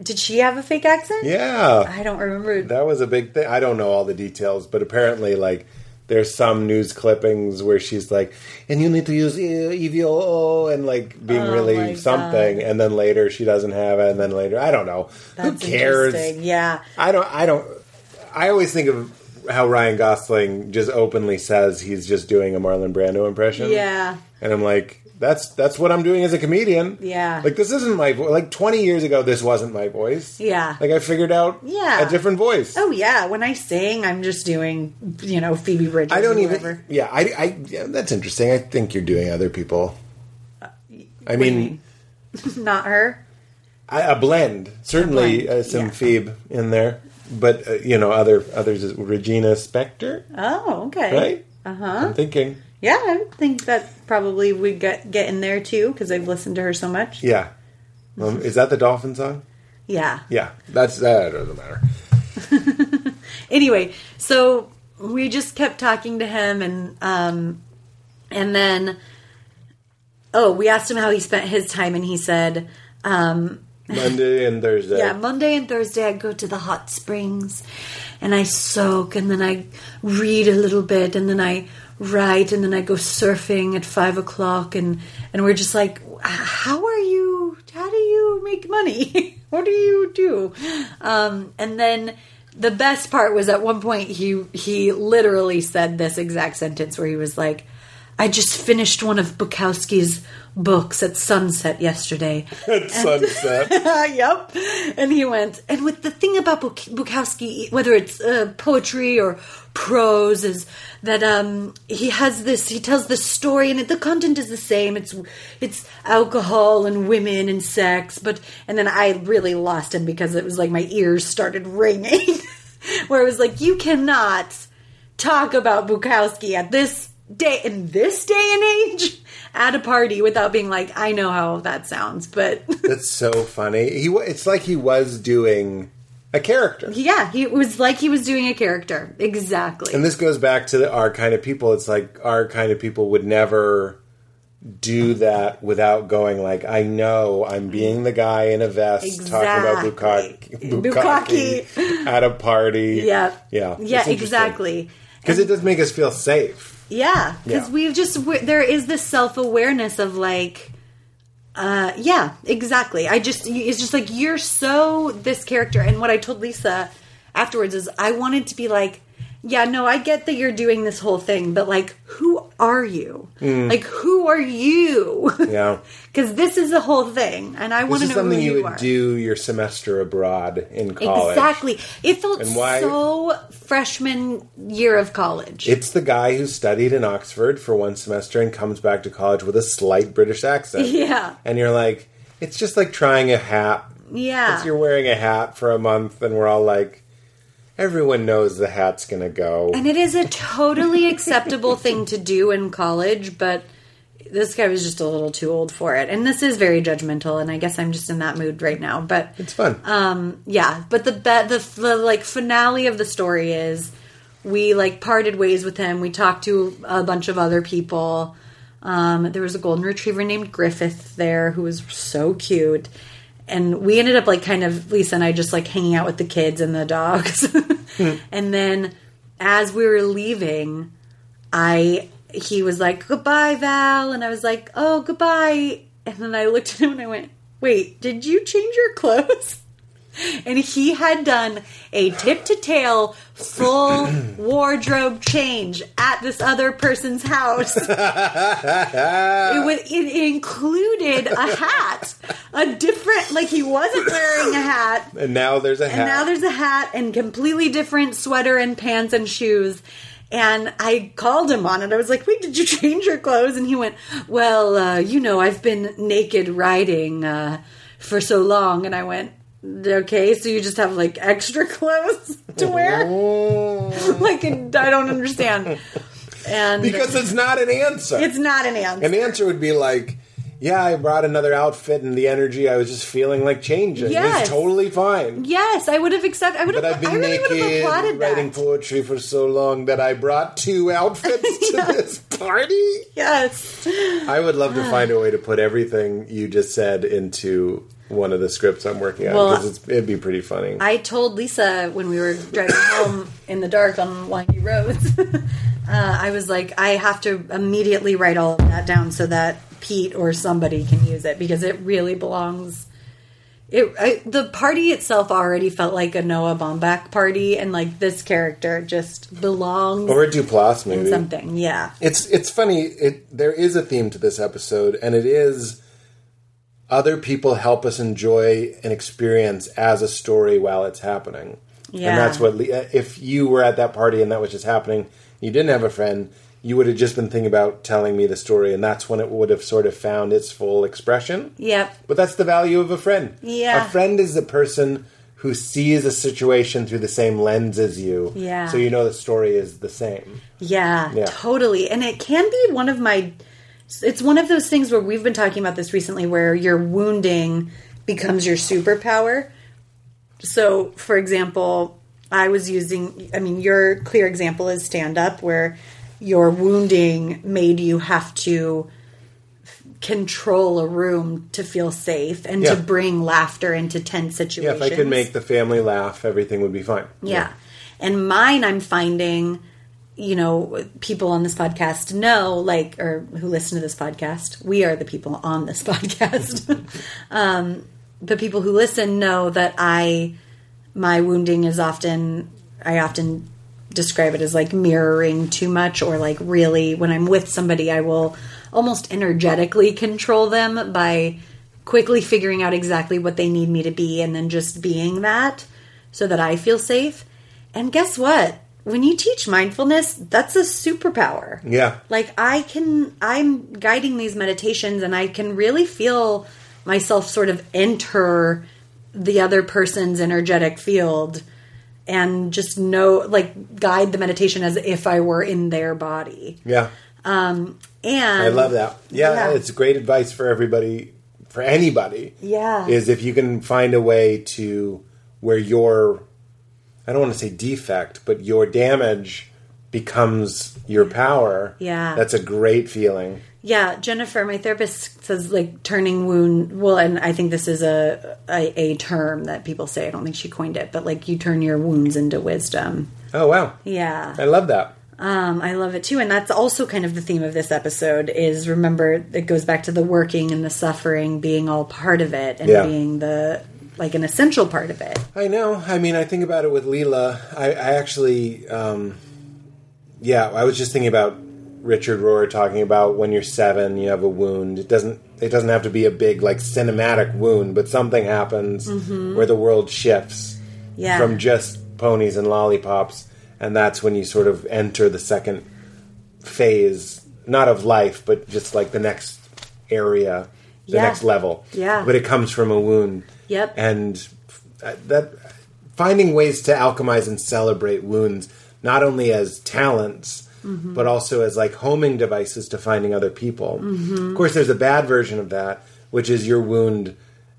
Did she have a fake accent? Yeah, I don't remember. that was a big thing. I don't know all the details, but apparently, like, there's some news clippings where she's like, "And you need to use E- EVO," and like being Oh really God. something, and then later she doesn't have it, and then later I don't know. That's Who cares? Yeah. I don't. I don't. I always think of how Ryan Gosling just openly says he's just doing a Marlon Brando impression. Yeah. and I'm like, that's that's what I'm doing as a comedian. Yeah. like this isn't my voice. Like 20 years ago, this wasn't my voice. Yeah. like I figured out Yeah. a different voice. Oh yeah, when I sing, I'm just doing, you know, Phoebe Bridgers. I don't even. Yeah, I, I. Yeah, that's interesting. I think you're doing other people. I mean, mean? Not her. I, a blend. Certainly, blend, uh, some yeah. Phoebe in there, but uh, you know, other others. is Regina Spektor, Oh, okay. right? Uh huh. I'm thinking. Yeah, I think that probably would get get in there too because I've listened to her so much. Yeah. Um, is that the dolphin song? Yeah. Yeah, that's that doesn't matter. Anyway, so we just kept talking to him, and um, and then oh, we asked him how he spent his time, and he said, um, Monday and Thursday. Yeah, Monday and Thursday I go to the hot springs and I soak and then I read a little bit and then I write and then I go surfing at five o'clock and and we're just like, how are you? How do you make money? what do you do? Um, and then the best part was at one point he he literally said this exact sentence where he was like. I just finished one of Bukowski's books at sunset yesterday. At sunset. yep. And he went, and with the thing about Buk- Bukowski, whether it's uh, poetry or prose, is that um, he has this. He tells this story, and it, the content is the same. It's it's alcohol and women and sex, but and then I really lost him because it was like my ears started ringing, where it was like you cannot talk about Bukowski at this day in this day and age at a party without being like, I know how that sounds, but That's so funny. He. It's like he was doing a character. yeah, he it was like he was doing a character. Exactly. And this goes back to the, our kind of people. It's like our kind of people would never do that without going like, I know I'm being the guy in a vest talking about Exactly. Bukaki, Bukaki at a party. yeah. Yeah. Yeah, exactly. Because it does make us feel safe. Yeah, because Yeah. we've just there is this self awareness of like, uh, yeah, exactly. I just it's just like you're so this character, and what I told Lisa afterwards is I wanted to be like, yeah, no, I get that you're doing this whole thing, but like, who are you? Hmm. Like, who are you? Yeah. Because this is the whole thing, and I want to know who something you, you would are. do your semester abroad in college. Exactly. It felt And why- so freshman year of college. It's the guy who studied in Oxford for one semester and comes back to college with a slight British accent. Yeah. And you're like, it's just like trying a hat. yeah. You're wearing a hat for a month, and we're all like, everyone knows the hat's gonna go. And it is a totally acceptable thing to do in college, but this guy was just a little too old for it. And this is very judgmental, and I guess I'm just in that mood right now. But it's fun. um, yeah, but the, be- the the like finale of the story is we like parted ways with him. We talked to a bunch of other people. Um, there was a golden retriever named Griffith there who was so cute. And we ended up like kind of Lisa and I just like hanging out with the kids and the dogs. Hmm. And then as we were leaving, I he was like, Goodbye, Val and I was like, Oh, goodbye and then I looked at him and I went, Wait, did you change your clothes? And he had done a tip to tail full wardrobe change at this other person's house. it, was, it included a hat, a different, like he wasn't wearing a hat. and now there's a hat. And now there's a hat and completely different sweater and pants and shoes. And I called him on it. I was like, "Wait, did you change your clothes?" And he went, "Well, uh, you know, I've been naked riding uh, for so long." And I went, "Okay, so you just have like extra clothes to wear?" Oh. like, I don't understand. And because it's not an answer. it's not an answer. An answer would be like, yeah, I brought another outfit and the energy I was just feeling like changing Yes. is totally fine. yes, I would have accepted. I would have. But I've been I really would have applauded writing that. poetry for so long that I brought two outfits to this party. Yes. I would love to find a way to put everything you just said into one of the scripts I'm working on Well, because it'd be pretty funny. I told Lisa when we were driving home in the dark on windy roads, uh, I was like, I have to immediately write all of that down so that Pete or somebody can use it because it really belongs. It I, the party itself already felt like a Noah Baumbach party, and like this character just belongs or a Duplass in something. Yeah, It's it's funny. It there is a theme to this episode, and it is other people help us enjoy an experience as a story while it's happening. Yeah. And that's what uh, if you were at that party and that was just happening, you didn't have a friend, you would have just been thinking about telling me the story, and that's when it would have sort of found its full expression. yep, But that's the value of a friend. Yeah. A friend is the person who sees a situation through the same lens as you. Yeah. So you know the story is the same. Yeah, Yeah. totally. And it can be one of my. It's one of those things where we've been talking about this recently, where your wounding becomes your superpower. So, for example, I was using. I mean, your clear example is stand up, where your wounding made you have to control a room to feel safe and Yeah. to bring laughter into tense Yeah, situations. if I could make the family laugh, everything would be fine. Yeah. And mine, I'm finding, you know, people on this podcast know, like, or who listen to this podcast, we are the people on this podcast. um, the people who listen know that I, my wounding is often, I often describe it as like mirroring too much, or like really, when I'm with somebody, I will almost energetically control them by quickly figuring out exactly what they need me to be and then just being that so that I feel safe. And guess what? When you teach mindfulness, that's a superpower. Yeah. Like I can I'm guiding these meditations and I can really feel myself sort of enter the other person's energetic field and just know like guide the meditation as if I were in their body. Yeah. Um and I love that. Yeah, Yeah. it's great advice for everybody, for anybody. Yeah. Is if you can find a way to where your, I don't want to say defect, but your damage becomes your power. Yeah. That's a great feeling. Yeah, Jennifer, my therapist says like turning wound. Well, and I think this is a, a a term that people say. I don't think she coined it, but like you turn your wounds into wisdom. Oh, wow. Yeah, I love that. um, I love it too, and that's also kind of the theme of this episode. Is remember it goes back to the working and the suffering being all part of it, and Yeah. being the like an essential part of it. I know. I mean, I think about it with Leela. I, I actually, um, yeah, I was just thinking about Richard Rohr talking about when you're seven, you have a wound. It doesn't. It doesn't have to be a big like cinematic wound, but something happens where the world shifts Yeah, from just ponies and lollipops, and that's when you sort of enter the second phase, not of life, but just like the next area, the Yeah. next level. Yeah. but it comes from a wound. Yep. and uh, that finding ways to alchemize and celebrate wounds, not only as talents. But also as like homing devices to finding other people. Of course, there's a bad version of that, which is your wound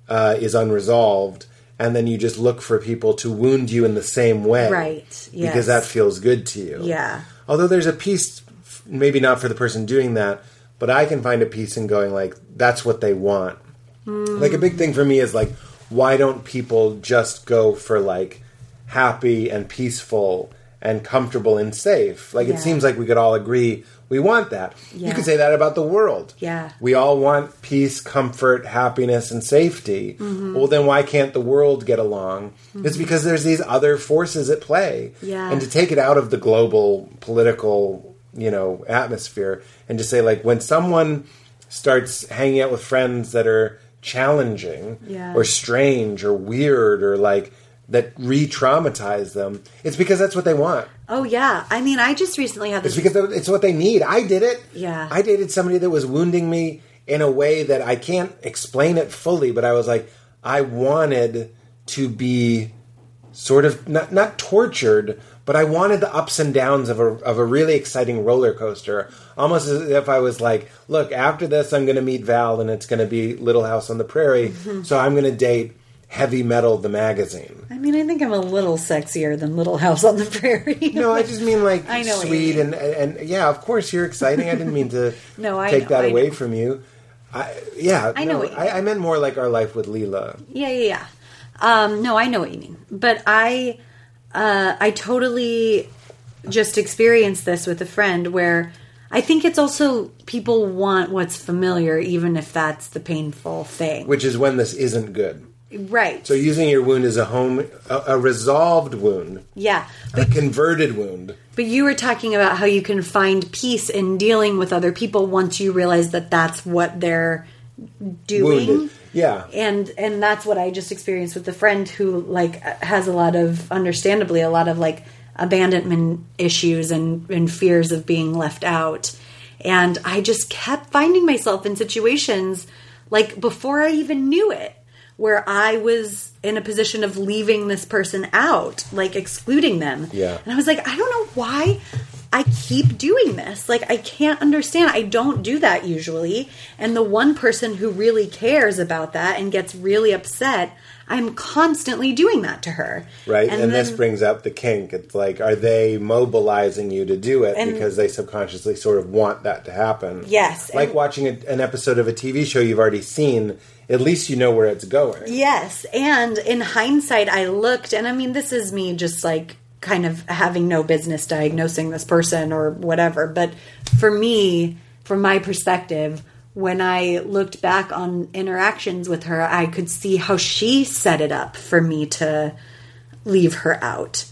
uh, is unresolved, and then you just look for people to wound you in the same way, Right, yes. Because that feels good to you. Yeah. Although there's a piece, maybe not for the person doing that, but I can find a piece in going like, that's what they want. Like a big thing for me is like, why don't people just go for like happy and peaceful and comfortable and safe? Like Yeah. it seems like we could all agree we want that. Yeah. You could say that about the world. Yeah. We all want peace, comfort, happiness, and safety. Mm-hmm. Well, then why can't the world get along? It's because there's these other forces at play. Yeah. And to take it out of the global political, you know, atmosphere and to say like when someone starts hanging out with friends that are challenging Yeah. or strange or weird or like that re-traumatize them, it's because that's what they want. Oh yeah. I mean, I just recently had It's this. because it's what they need. I did it. Yeah. I dated somebody that was wounding me in a way that I can't explain it fully, but I was like, I wanted to be sort of not not tortured, but I wanted the ups and downs of a of a really exciting roller coaster. Almost as if I was like, look, after this I'm gonna meet Val and it's gonna be Little House on the Prairie. Mm-hmm. So I'm gonna date Heavy Metal the magazine. I mean, I think I'm a little sexier than Little House on the Prairie. No, I just mean like I know sweet mean. and and yeah, of course you're exciting. I didn't mean to No, I take know, that I away know. from you. I, yeah, I know no, I, I meant more like our life with Leela. Yeah, yeah, yeah. Um, no, I know what you mean, but I, uh, I totally just experienced this with a friend where I think it's also people want what's familiar, even if that's the painful thing, which is when this isn't good. right? So using your wound as a home, a, a resolved wound, yeah, a converted wound. But you were talking about how you can find peace in dealing with other people once you realize that that's what they're doing. Wounded. Yeah. And and that's what I just experienced with a friend who like has a lot of understandably a lot of like abandonment issues and and fears of being left out. And I just kept finding myself in situations like before I even knew it where I was in a position of leaving this person out, like excluding them. Yeah. And I was like, I don't know why I keep doing this. Like, I can't understand. I don't do that usually. And the one person who really cares about that and gets really upset, I'm constantly doing that to her. Right, and, this then- brings up the kink. It's like, are they mobilizing you to do it And- because they subconsciously sort of want that to happen? Yes, like and- watching a, an episode of a TV show you've already seen. At least you know where it's going. Yes, and in hindsight, I looked, and I mean, this is me just like kind of having no business diagnosing this person or whatever. But for me, from my perspective, when I looked back on interactions with her, I could see how she set it up for me to leave her out.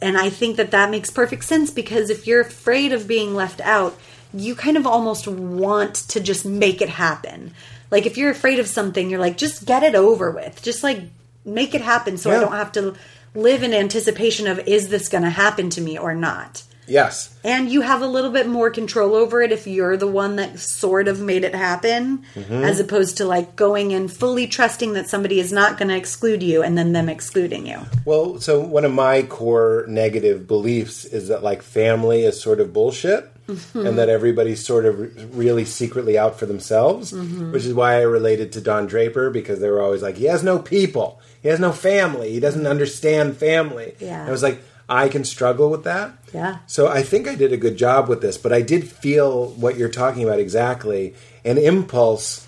And I think that that makes perfect sense because if you're afraid of being left out, you kind of almost want to just make it happen. Like if you're afraid of something, you're like, just get it over with. Just like make it happen so I don't have to live in anticipation of is this going to happen to me or not. Yes. And you have a little bit more control over it if you're the one that sort of made it happen, Mm-hmm. as opposed to like going in fully trusting that somebody is not going to exclude you and then them excluding you. Well, so one of my core negative beliefs is that like family is sort of bullshit Mm-hmm. and that everybody's sort of re- really secretly out for themselves, Mm-hmm. which is why I related to Don Draper because they were always like, he has no people, he has no family, he doesn't understand family. Yeah. And I was like, I can struggle with that. Yeah. So I think I did a good job with this, but I did feel what you're talking about exactly. An impulse.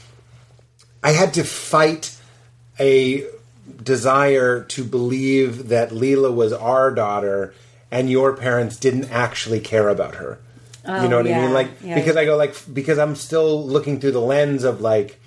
I had to fight a desire to believe that Leela was our daughter and your parents didn't actually care about her. you oh, know what I mean? Like yeah. because I go like because I'm still looking through the lens of like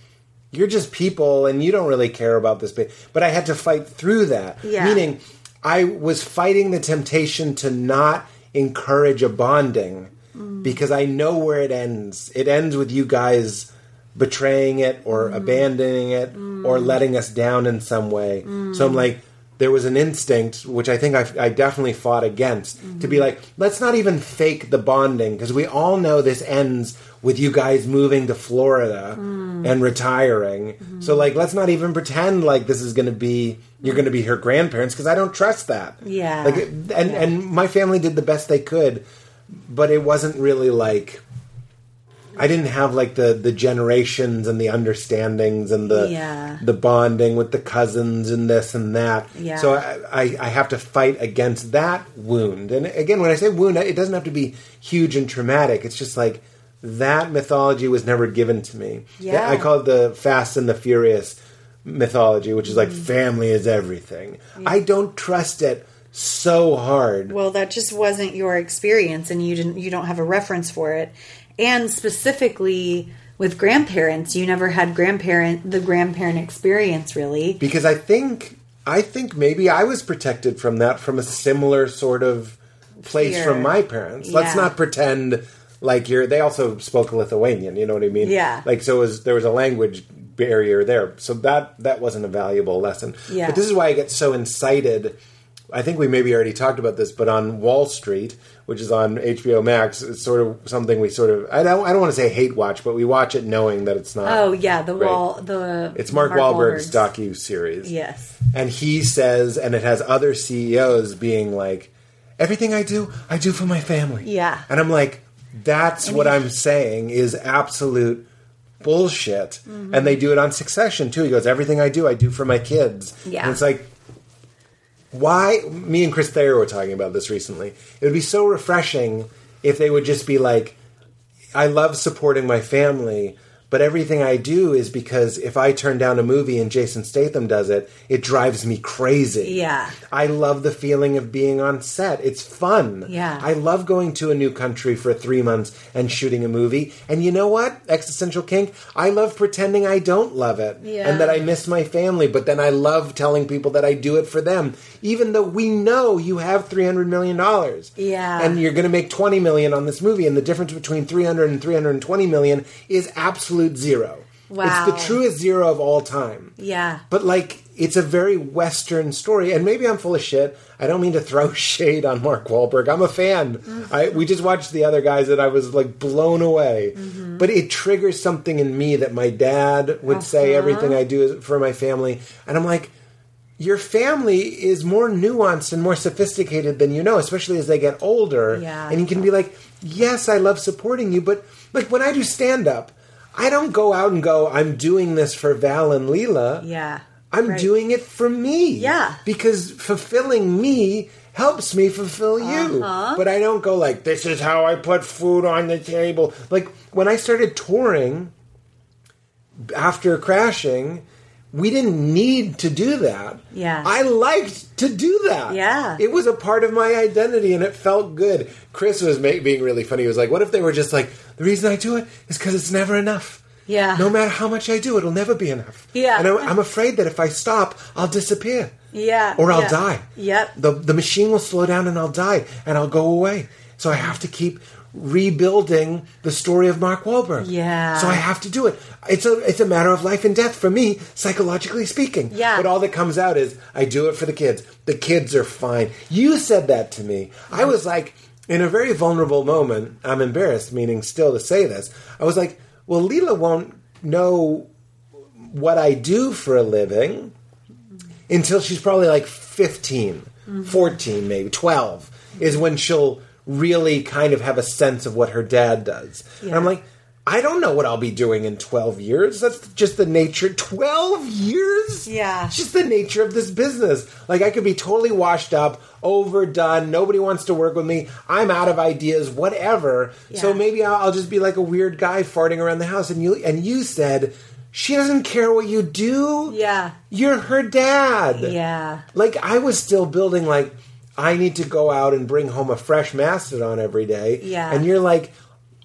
you're just people and you don't really care about this but I had to fight through that. Yeah. Meaning I was fighting the temptation to not encourage a bonding Mm. because I know where it ends. It ends with you guys betraying it or Mm. abandoning it or letting us down in some way. Mm. So I'm like, there was an instinct, which I think I, I definitely fought against, to be like, let's not even fake the bonding because we all know this ends with you guys moving to Florida Mm. and retiring. Mm-hmm. So like, let's not even pretend like this is going to be you're going to be her grandparents because I don't trust that. Yeah. Like, and and my family did the best they could, but it wasn't really like. I didn't have like the the generations and the understandings and the Yeah. the bonding with the cousins and this and that. Yeah. So I, I I have to fight against that wound. And again, when I say wound, it doesn't have to be huge and traumatic. It's just like that mythology was never given to me. Yeah. I call it the Fast and the Furious mythology, which is like Mm. family is everything. Yeah. I don't trust it so hard. Well, that just wasn't your experience, and you didn't. You don't have a reference for it. And specifically with grandparents, you never had grandparent the grandparent experience, really. because I think I think maybe I was protected from that from a similar sort of place Fear. from my parents. Let's not pretend like you're. They also spoke Lithuanian. You know what I mean? Yeah. Like so, was there was a language barrier there. So that that wasn't a valuable lesson. Yeah. But this is why I get so incited. I think we maybe already talked about this, but on Wahl Street, which is on HBO Max, it's sort of something we sort of I don't I don't want to say hate watch, but we watch it knowing that it's not. Oh yeah, the Right. wall. The It's Mark, Wahlberg's docu series. Yes. And he says, and it has other CEOs being like, everything I do, I do for my family. Yeah. And I'm like, that's what I'm saying is absolute bullshit. Mm-hmm. And they do it on Succession too. He goes, everything I do, I do for my kids. Yeah. And it's like, why? Me and Chris Thayer were talking about this recently. It would be so refreshing if they would just be like, I love supporting my family, but everything I do is because if I turn down a movie and Jason Statham does it, it drives me crazy. Yeah. I love the feeling of being on set. It's fun. Yeah. I love going to a new country for three months and shooting a movie. And you know what? Existential kink, I love pretending I don't love it Yeah. and that I miss my family, but then I love telling people that I do it for them, even though we know you have $300 million. Yeah. And you're going to make 20 million on this movie, and the difference between 300 and 320 million is absolute zero. Wow. It's the truest zero of all time. Yeah. But like, it's a very Western story, and maybe I'm full of shit. I don't mean to throw shade on Mark Wahlberg. I'm a fan. Mm-hmm. I we just watched the other guys, and I was like blown away. Mm-hmm. But it triggers something in me that my dad would say Uh-huh. everything I do is for my family, and I'm like. Your family is more nuanced and more sophisticated than you know, especially as they get older. Yeah. And you can be like, "Yes, I love supporting you," but like when I do stand up, I don't go out and go, "I'm doing this for Val and Leela." Yeah. I'm Right. doing it for me. Yeah. Because fulfilling me helps me fulfill you. Uh-huh. But I don't go like, this is how I put food on the table. Like, when I started touring after crashing, we didn't need to do that. Yeah. I liked to do that. Yeah. It was a part of my identity and it felt good. Chris was ma- being really funny. He was like, what if they were just like, the reason I do it is because it's never enough. Yeah. No matter how much I do, it'll never be enough. Yeah. And I'm, I'm afraid that if I stop, I'll disappear. Yeah. Or I'll yeah. die. Yep. The the machine will slow down and I'll die and I'll go away. So I have to keep rebuilding the story of Mark Wahlberg. Yeah. So I have to do it. It's a it's a matter of life and death for me, psychologically speaking. Yeah. But all that comes out is I do it for the kids. The kids are fine. You said that to me. I was like in a very vulnerable moment, I'm embarrassed, meaning still to say this. I was like, well, Leela won't know what I do for a living until she's probably like 15, mm-hmm. 14, maybe 12, is when she'll really kind of have a sense of what her dad does. And I'm like, I don't know what I'll be doing in 12 years. That's just the nature. 12 years? Yeah. It's just the nature of this business. Like, I could be totally washed up, overdone, nobody wants to work with me, I'm out of ideas, whatever. So maybe I'll, I'll just be like a weird guy farting around the house. And you, and you said, she doesn't care what you do. Yeah. You're her dad. Yeah. Like I was still building like I need to go out and bring home a fresh mastodon every day. Yeah. And you're like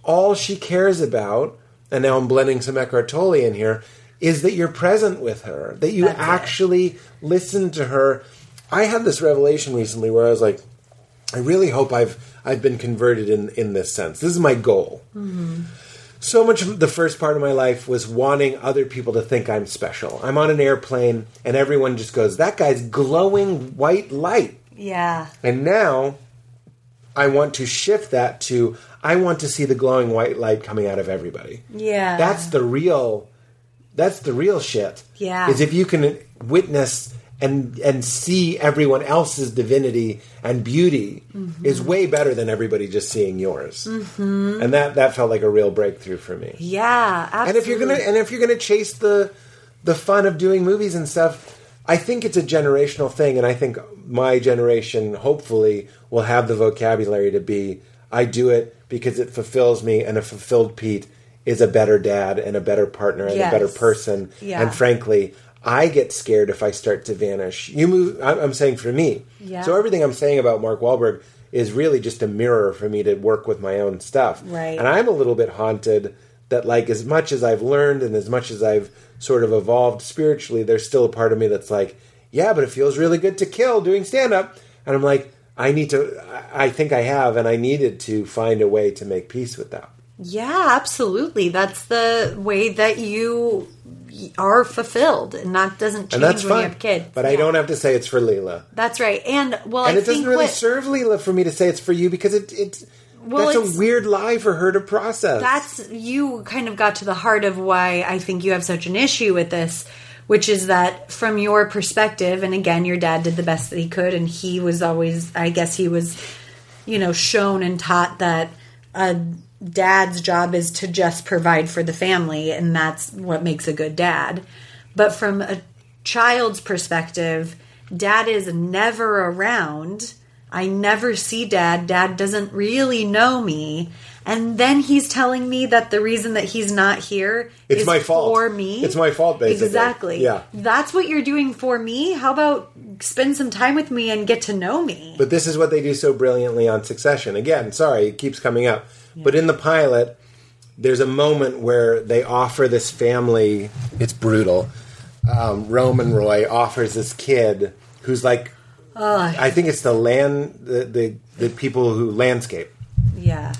all she cares about, and now I'm blending some Eckhart Tolle in here, is that you're present with her, that you That's it. actually listen to her. I had this revelation recently where I was like, I really hope I've I've been converted in in this sense. This is my goal. Mm-hmm. So much of the first part of my life was wanting other people to think I'm special. I'm on an airplane and everyone just goes, "That guy's glowing white light." Yeah. And now I want to shift that to I want to see the glowing white light coming out of everybody. Yeah. That's the real that's the real shit. Yeah. Is if you can witness and and see everyone else's divinity and beauty Mm-hmm. is way better than everybody just seeing yours. Mm-hmm. And that that felt like a real breakthrough for me. yeah. Absolutely. And if you're gonna and if you're gonna chase the the fun of doing movies and stuff, I think it's a generational thing, and I think my generation hopefully will have the vocabulary to be I do it because it fulfills me, and a fulfilled Pete is a better dad and a better partner and Yes. a better person. Yeah. And frankly, I get scared if I start to vanish. You move. I'm I'm saying for me. Yeah. So everything I'm saying about Mark Wahlberg is really just a mirror for me to work with my own stuff. Right. And I'm a little bit haunted that like as much as I've learned and as much as I've sort of evolved spiritually, there's still a part of me that's like, yeah, but it feels really good to kill doing stand up. And I'm like, I need to. I think I have, and I needed to find a way to make peace with that. Yeah, absolutely. That's the way that you are fulfilled, and that doesn't change And that's when fine. you have kids. But I don't have to say it's for Leela. That's right. And well, And I it doesn't really what, serve Leela for me to say it's for you because it, it's Well, that's a weird lie for her to process. that's you kind of got to the heart of why I think you have such an issue with this, which is that from your perspective, and again, your dad did the best that he could, and he was always, I guess, he was, you know, shown and taught that a dad's job is to just provide for the family, and that's what makes a good dad. But from a child's perspective, dad is never around. I never see dad. Dad doesn't really know me. And then he's telling me that the reason that he's not here It's is my fault. for me. It's my fault, basically. Exactly. Yeah. That's what you're doing for me. How about spend some time with me and get to know me? But this is what they do so brilliantly on Succession. Again, sorry, it keeps coming up. But in the pilot, there's a moment where they offer this family. It's brutal. Um, Roman Roy offers this kid who's like, I think it's the land, the, the the people who landscape. yeah.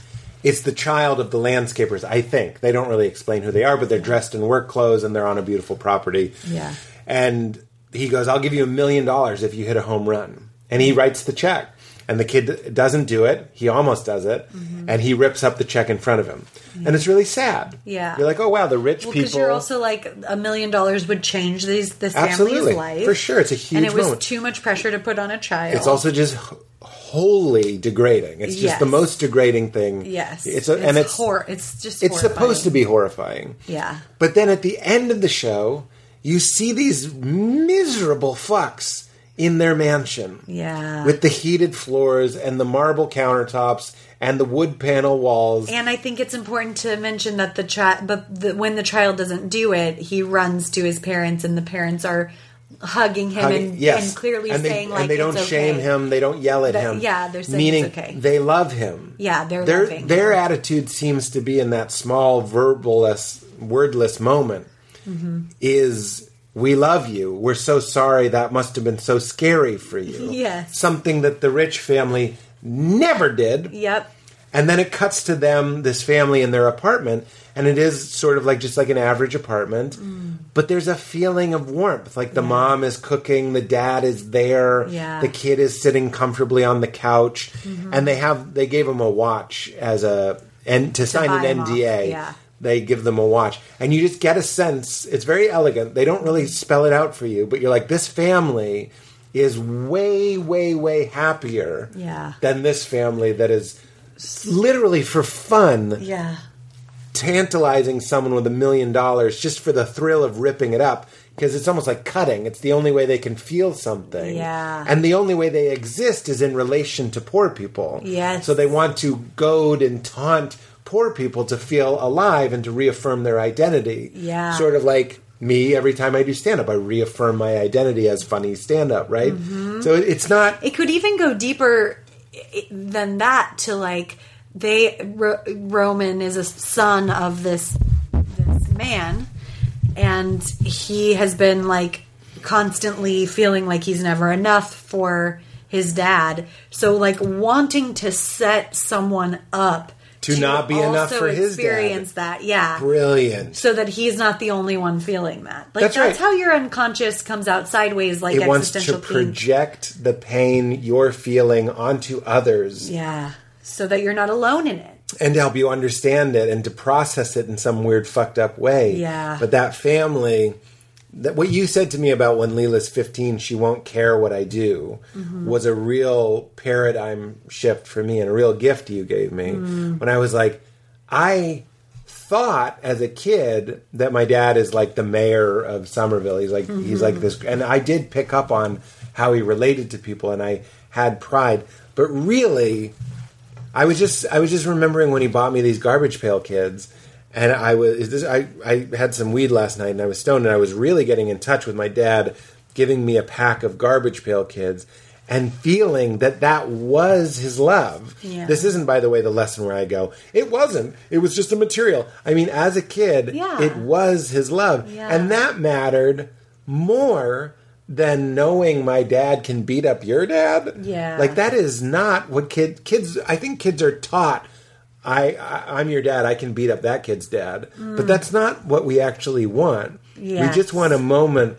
It's the child of the landscapers. I think they don't really explain who they are, but they're dressed in work clothes and they're on a beautiful property. Yeah. And he goes, "I'll give you a million dollars if you hit a home run." And he mm. writes the check. And the kid doesn't do it. He almost does it, and he rips up the check in front of him. And it's really sad. Mm-hmm. Yeah. you're like, oh wow, the rich Well, because people. you're also like a million dollars would change these this Absolutely. family's life For sure. It's a huge and it was moment. too much pressure to put on a child. it's also just wholly degrading. It's just Yes. the most degrading thing. yes, it's, a, and it's hor- it's just it's supposed to be horrifying. Yeah. But then at the end of the show, you see these miserable fucks in their mansion. Yeah. With the heated floors and the marble countertops and the wood panel walls. And I think it's important to mention that the child, but the, when the child doesn't do it, he runs to his parents, and the parents are hugging him Hugging- and, yes. and clearly and they, saying like and they don't shame him, they don't yell at That- him. yeah, they're saying meaning okay. they love him. Yeah, they're their loving their attitude seems to be in that small verballess, wordless moment Mm-hmm. is we love you. We're so sorry that must have been so scary for you. Yes. something that the rich family never did. Yep. And then it cuts to them, this family in their apartment, and it is sort of like just like an average apartment, Mm. but there's a feeling of warmth. Like the mom is cooking, the dad is there, Yeah. the kid is sitting comfortably on the couch, Mm-hmm. and they have they gave him a watch as a and to, sign an NDA. yeah. They give them a watch, and you just get a sense. It's very elegant. They don't really spell it out for you, but you're like, this family is way, way, way happier Yeah. than this family that is literally for fun Yeah. tantalizing someone with a million dollars just for the thrill of ripping it up because it's almost like cutting it's the only way they can feel something Yeah. and the only way they exist is in relation to poor people Yes. so they want to goad and taunt poor people to feel alive and to reaffirm their identity Yeah. sort of like me every time i do stand up i reaffirm my identity as funny stand up right Mm-hmm. so it's not It could even go deeper than that to like they Ro- Roman is a son of this this man and he has been like constantly feeling like he's never enough for his dad so like wanting to set someone up To not be enough for his dad. experience that yeah brilliant so that he's not the only one feeling that like That's that's, right. how your unconscious comes out sideways like it wants to project the pain you're feeling onto others Yeah. So that you're not alone in it. and to help you understand it and to process it in some weird fucked up way. Yeah. But that family that what you said to me about when Leela's 15 she won't care what I do Mm-hmm. was a real paradigm shift for me and a real gift you gave me Mm. when I was like I thought as a kid that my dad is like the mayor of Somerville. He's like he's like this and I did pick up on how he related to people and I had pride. But really I was just I was just remembering when he bought me these garbage pail kids and I was this I, I had some weed last night and I was stoned and I was really getting in touch with my dad giving me a pack of garbage pail kids and feeling that that was his love. Yeah. This isn't by the way the lesson where I go it wasn't it was just a material. I mean as a kid Yeah. it was his love Yeah. and that mattered more than knowing my dad can beat up your dad. Yeah. Like that is not what kid kids I think kids are taught I, I I'm your dad, I can beat up that kid's dad. But that's not what we actually want. We just want a moment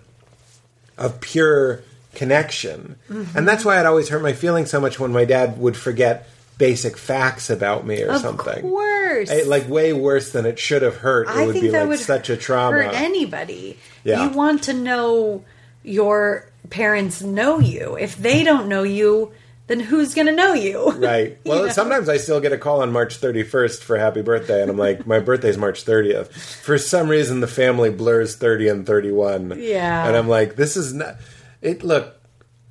of pure connection. Mm-hmm. And that's why it always hurt my feelings so much when my dad would forget basic facts about me or Of something. Worse, It, like way worse than it should have hurt. It I would think be that like would such a trauma. hurt anybody. Yeah. You want to know your parents know you. If they don't know you, then who's going to know you? Right. Well, You know? sometimes I still get a call on March 31st for happy birthday, and I'm like, my birthday's March 30th. For some reason, the family blurs 30 and 31. Yeah. And I'm like, this is not. It look.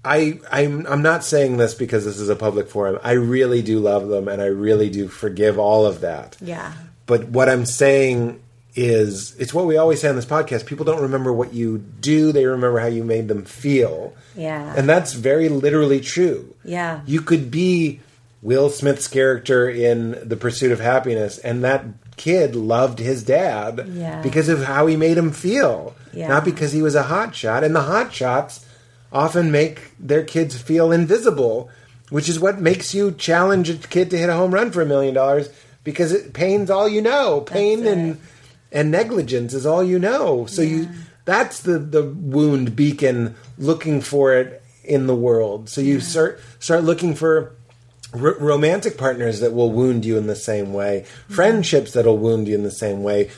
I I'm I'm not saying this because this is a public forum. I really do love them, and I really do forgive all of that. Yeah. But what I'm saying is, it's what we always say on this podcast. People don't remember what you do; they remember how you made them feel. Yeah. And that's very literally true. Yeah. You could be Will Smith's character in The Pursuit of Happyness, and that kid loved his dad Yeah. because of how he made him feel, Yeah. not because he was a hot shot. And the hot shots often make their kids feel invisible, which is what makes you challenge a kid to hit a home run for a million dollars because it, pain's all you know. Pain and. And negligence is all you know. So you that's the the wound beacon looking for it in the world. So you start start looking for r- romantic partners that will wound you in the same way, friendships that'll wound you in the same way,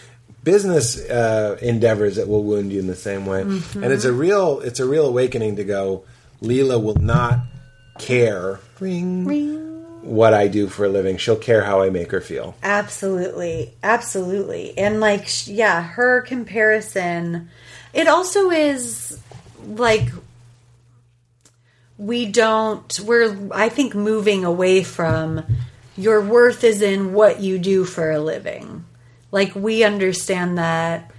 business uh, endeavors that will wound you in the same way. And it's a real it's a real awakening to go. Leela will not care what I do for a living. She'll care how I make her feel. Absolutely. Absolutely. And like yeah, her comparison it also is like we don't we're I think moving away from your worth is in what you do for a living. Like we understand that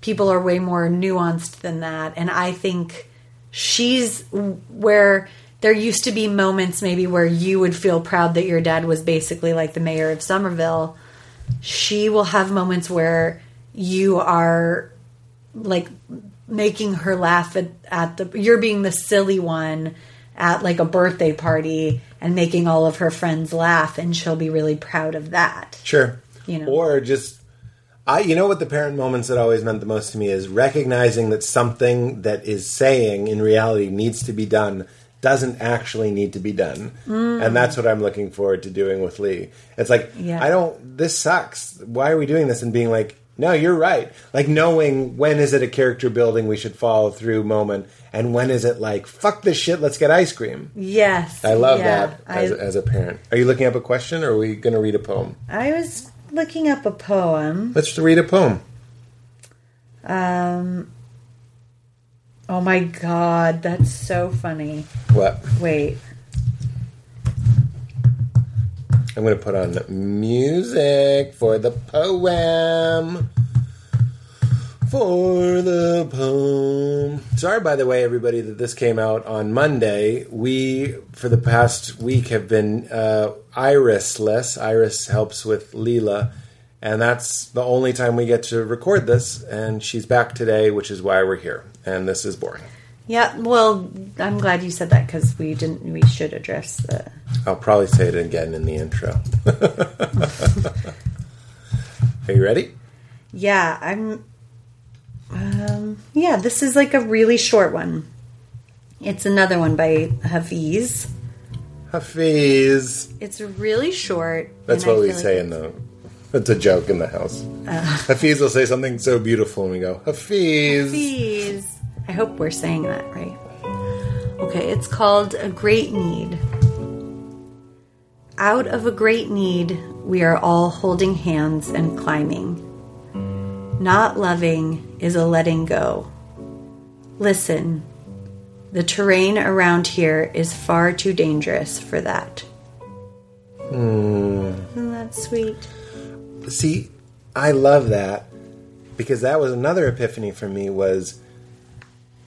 people are way more nuanced than that and I think she's where there used to be moments maybe where you would feel proud that your dad was basically like the mayor of Somerville. She will have moments where you are like making her laugh at, at the you're being the silly one at like a birthday party and making all of her friends laugh and she'll be really proud of that. Sure. You know. Or just I you know what the parent moments that always meant the most to me is recognizing that something that is saying in reality needs to be done doesn't actually need to be done. And that's what I'm looking forward to doing with Lee. It's like Yeah. I don't this sucks. Why are we doing this and being like no, you're right. Like knowing when is it a character building we should follow through moment, and when is it like fuck this shit, let's get ice cream. Yes. I love yeah. that I, as, as a parent. Are you looking up a question, or are we going to read a poem? I was looking up a poem. Let's read a poem. Um Oh my god, that's so funny. What? Wait. I'm going to put on music for the poem. For the poem. Sorry, by the way, everybody, that this came out on Monday. We, for the past week, have been uh, irisless. Iris helps with Leela. And that's the only time we get to record this. And she's back today, which is why we're here. And this is boring. Yeah, well, I'm glad you said that because we didn't. We should address the. I'll probably say it again in the intro. Are you ready? Yeah, I'm. Um, yeah, this is like a really short one. It's another one by Hafiz. Hafiz. It's really short. That's and I what we say like- in the. It's a joke in the house. Hafiz will say something so beautiful, and we go, Hafiz. Hafiz. I hope we're saying that right. Okay, it's called A Great Need. Out of a great need, we are all holding hands and climbing. Not loving is a letting go. Listen, the terrain around here is far too dangerous for that. Hmm. Isn't that sweet? See, I love that because that was another epiphany for me was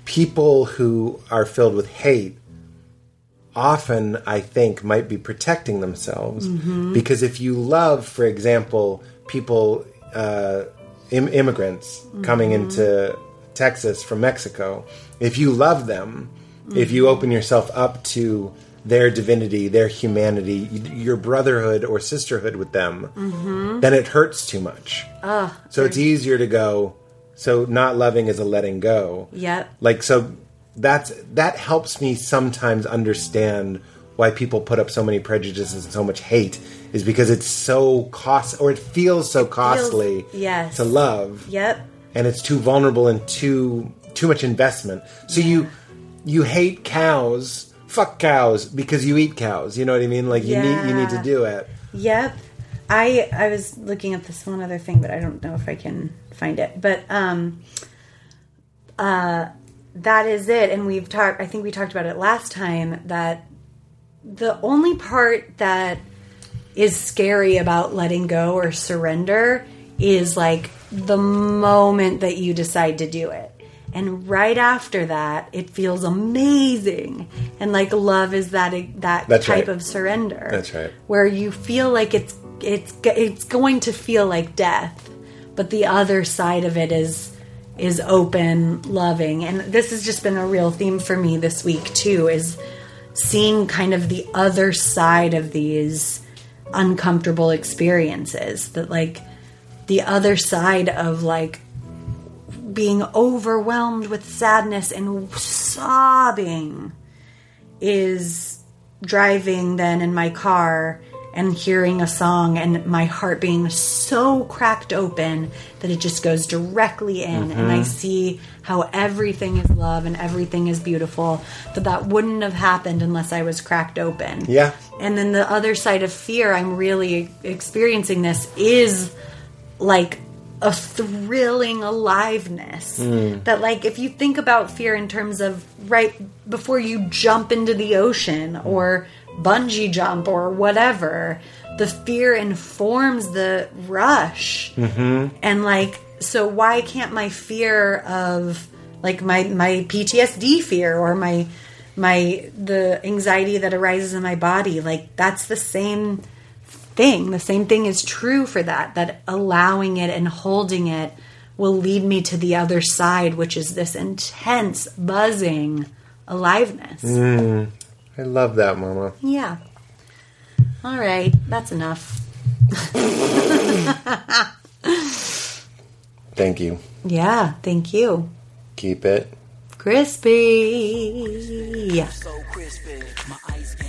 people who are filled with hate often I think might be protecting themselves mm-hmm. because if you love, for example, people, uh, Im- immigrants mm-hmm. coming into Texas from Mexico, if you love them, if mm-hmm. you open yourself up to their divinity, their humanity, your brotherhood or sisterhood with them, then it hurts too much. Ah, so it's easier to go. So not loving is a letting go. Yep. Like so, that's that helps me sometimes understand why people put up so many prejudices and so much hate is because it's so cost or it feels so costly yes. to love Yep. and it's too vulnerable and too too much investment. So you you hate cows, fuck cows because you eat cows. You know what I mean? Like you need you need to do it. Yep. I I was looking at this one other thing, but I don't know if I can find it. But um uh that is it. And we've talked I think we talked about it last time that the only part that is scary about letting go or surrender is like the moment that you decide to do it. And right after that, it feels amazing. And like love is that that That's type right. of surrender. That's right. Where you feel like it's it's it's going to feel like death, but the other side of it is is open, loving. And this has just been a real theme for me this week too is seeing kind of the other side of these uncomfortable experiences that like the other side of like being overwhelmed with sadness and sobbing is driving then in my car and hearing a song and my heart being so cracked open that it just goes directly in and I mm-hmm. see how everything is love and everything is beautiful that that wouldn't have happened unless I was cracked open. Yeah. And then the other side of fear I'm really experiencing this is like a thrilling aliveness mm. that like if you think about fear in terms of right before you jump into the ocean or bungee jump or whatever the fear informs the rush mm-hmm. and like so why can't my fear of like my my PTSD fear or my my the anxiety that arises in my body like that's the same thing. The same thing is true for that, that allowing it and holding it will lead me to the other side, which is this intense, buzzing aliveness. Mm. I love that, Mama. Yeah. All right, that's enough. Thank you. Yeah, thank you. Keep it Crispy. Yeah. So crispy. My ice game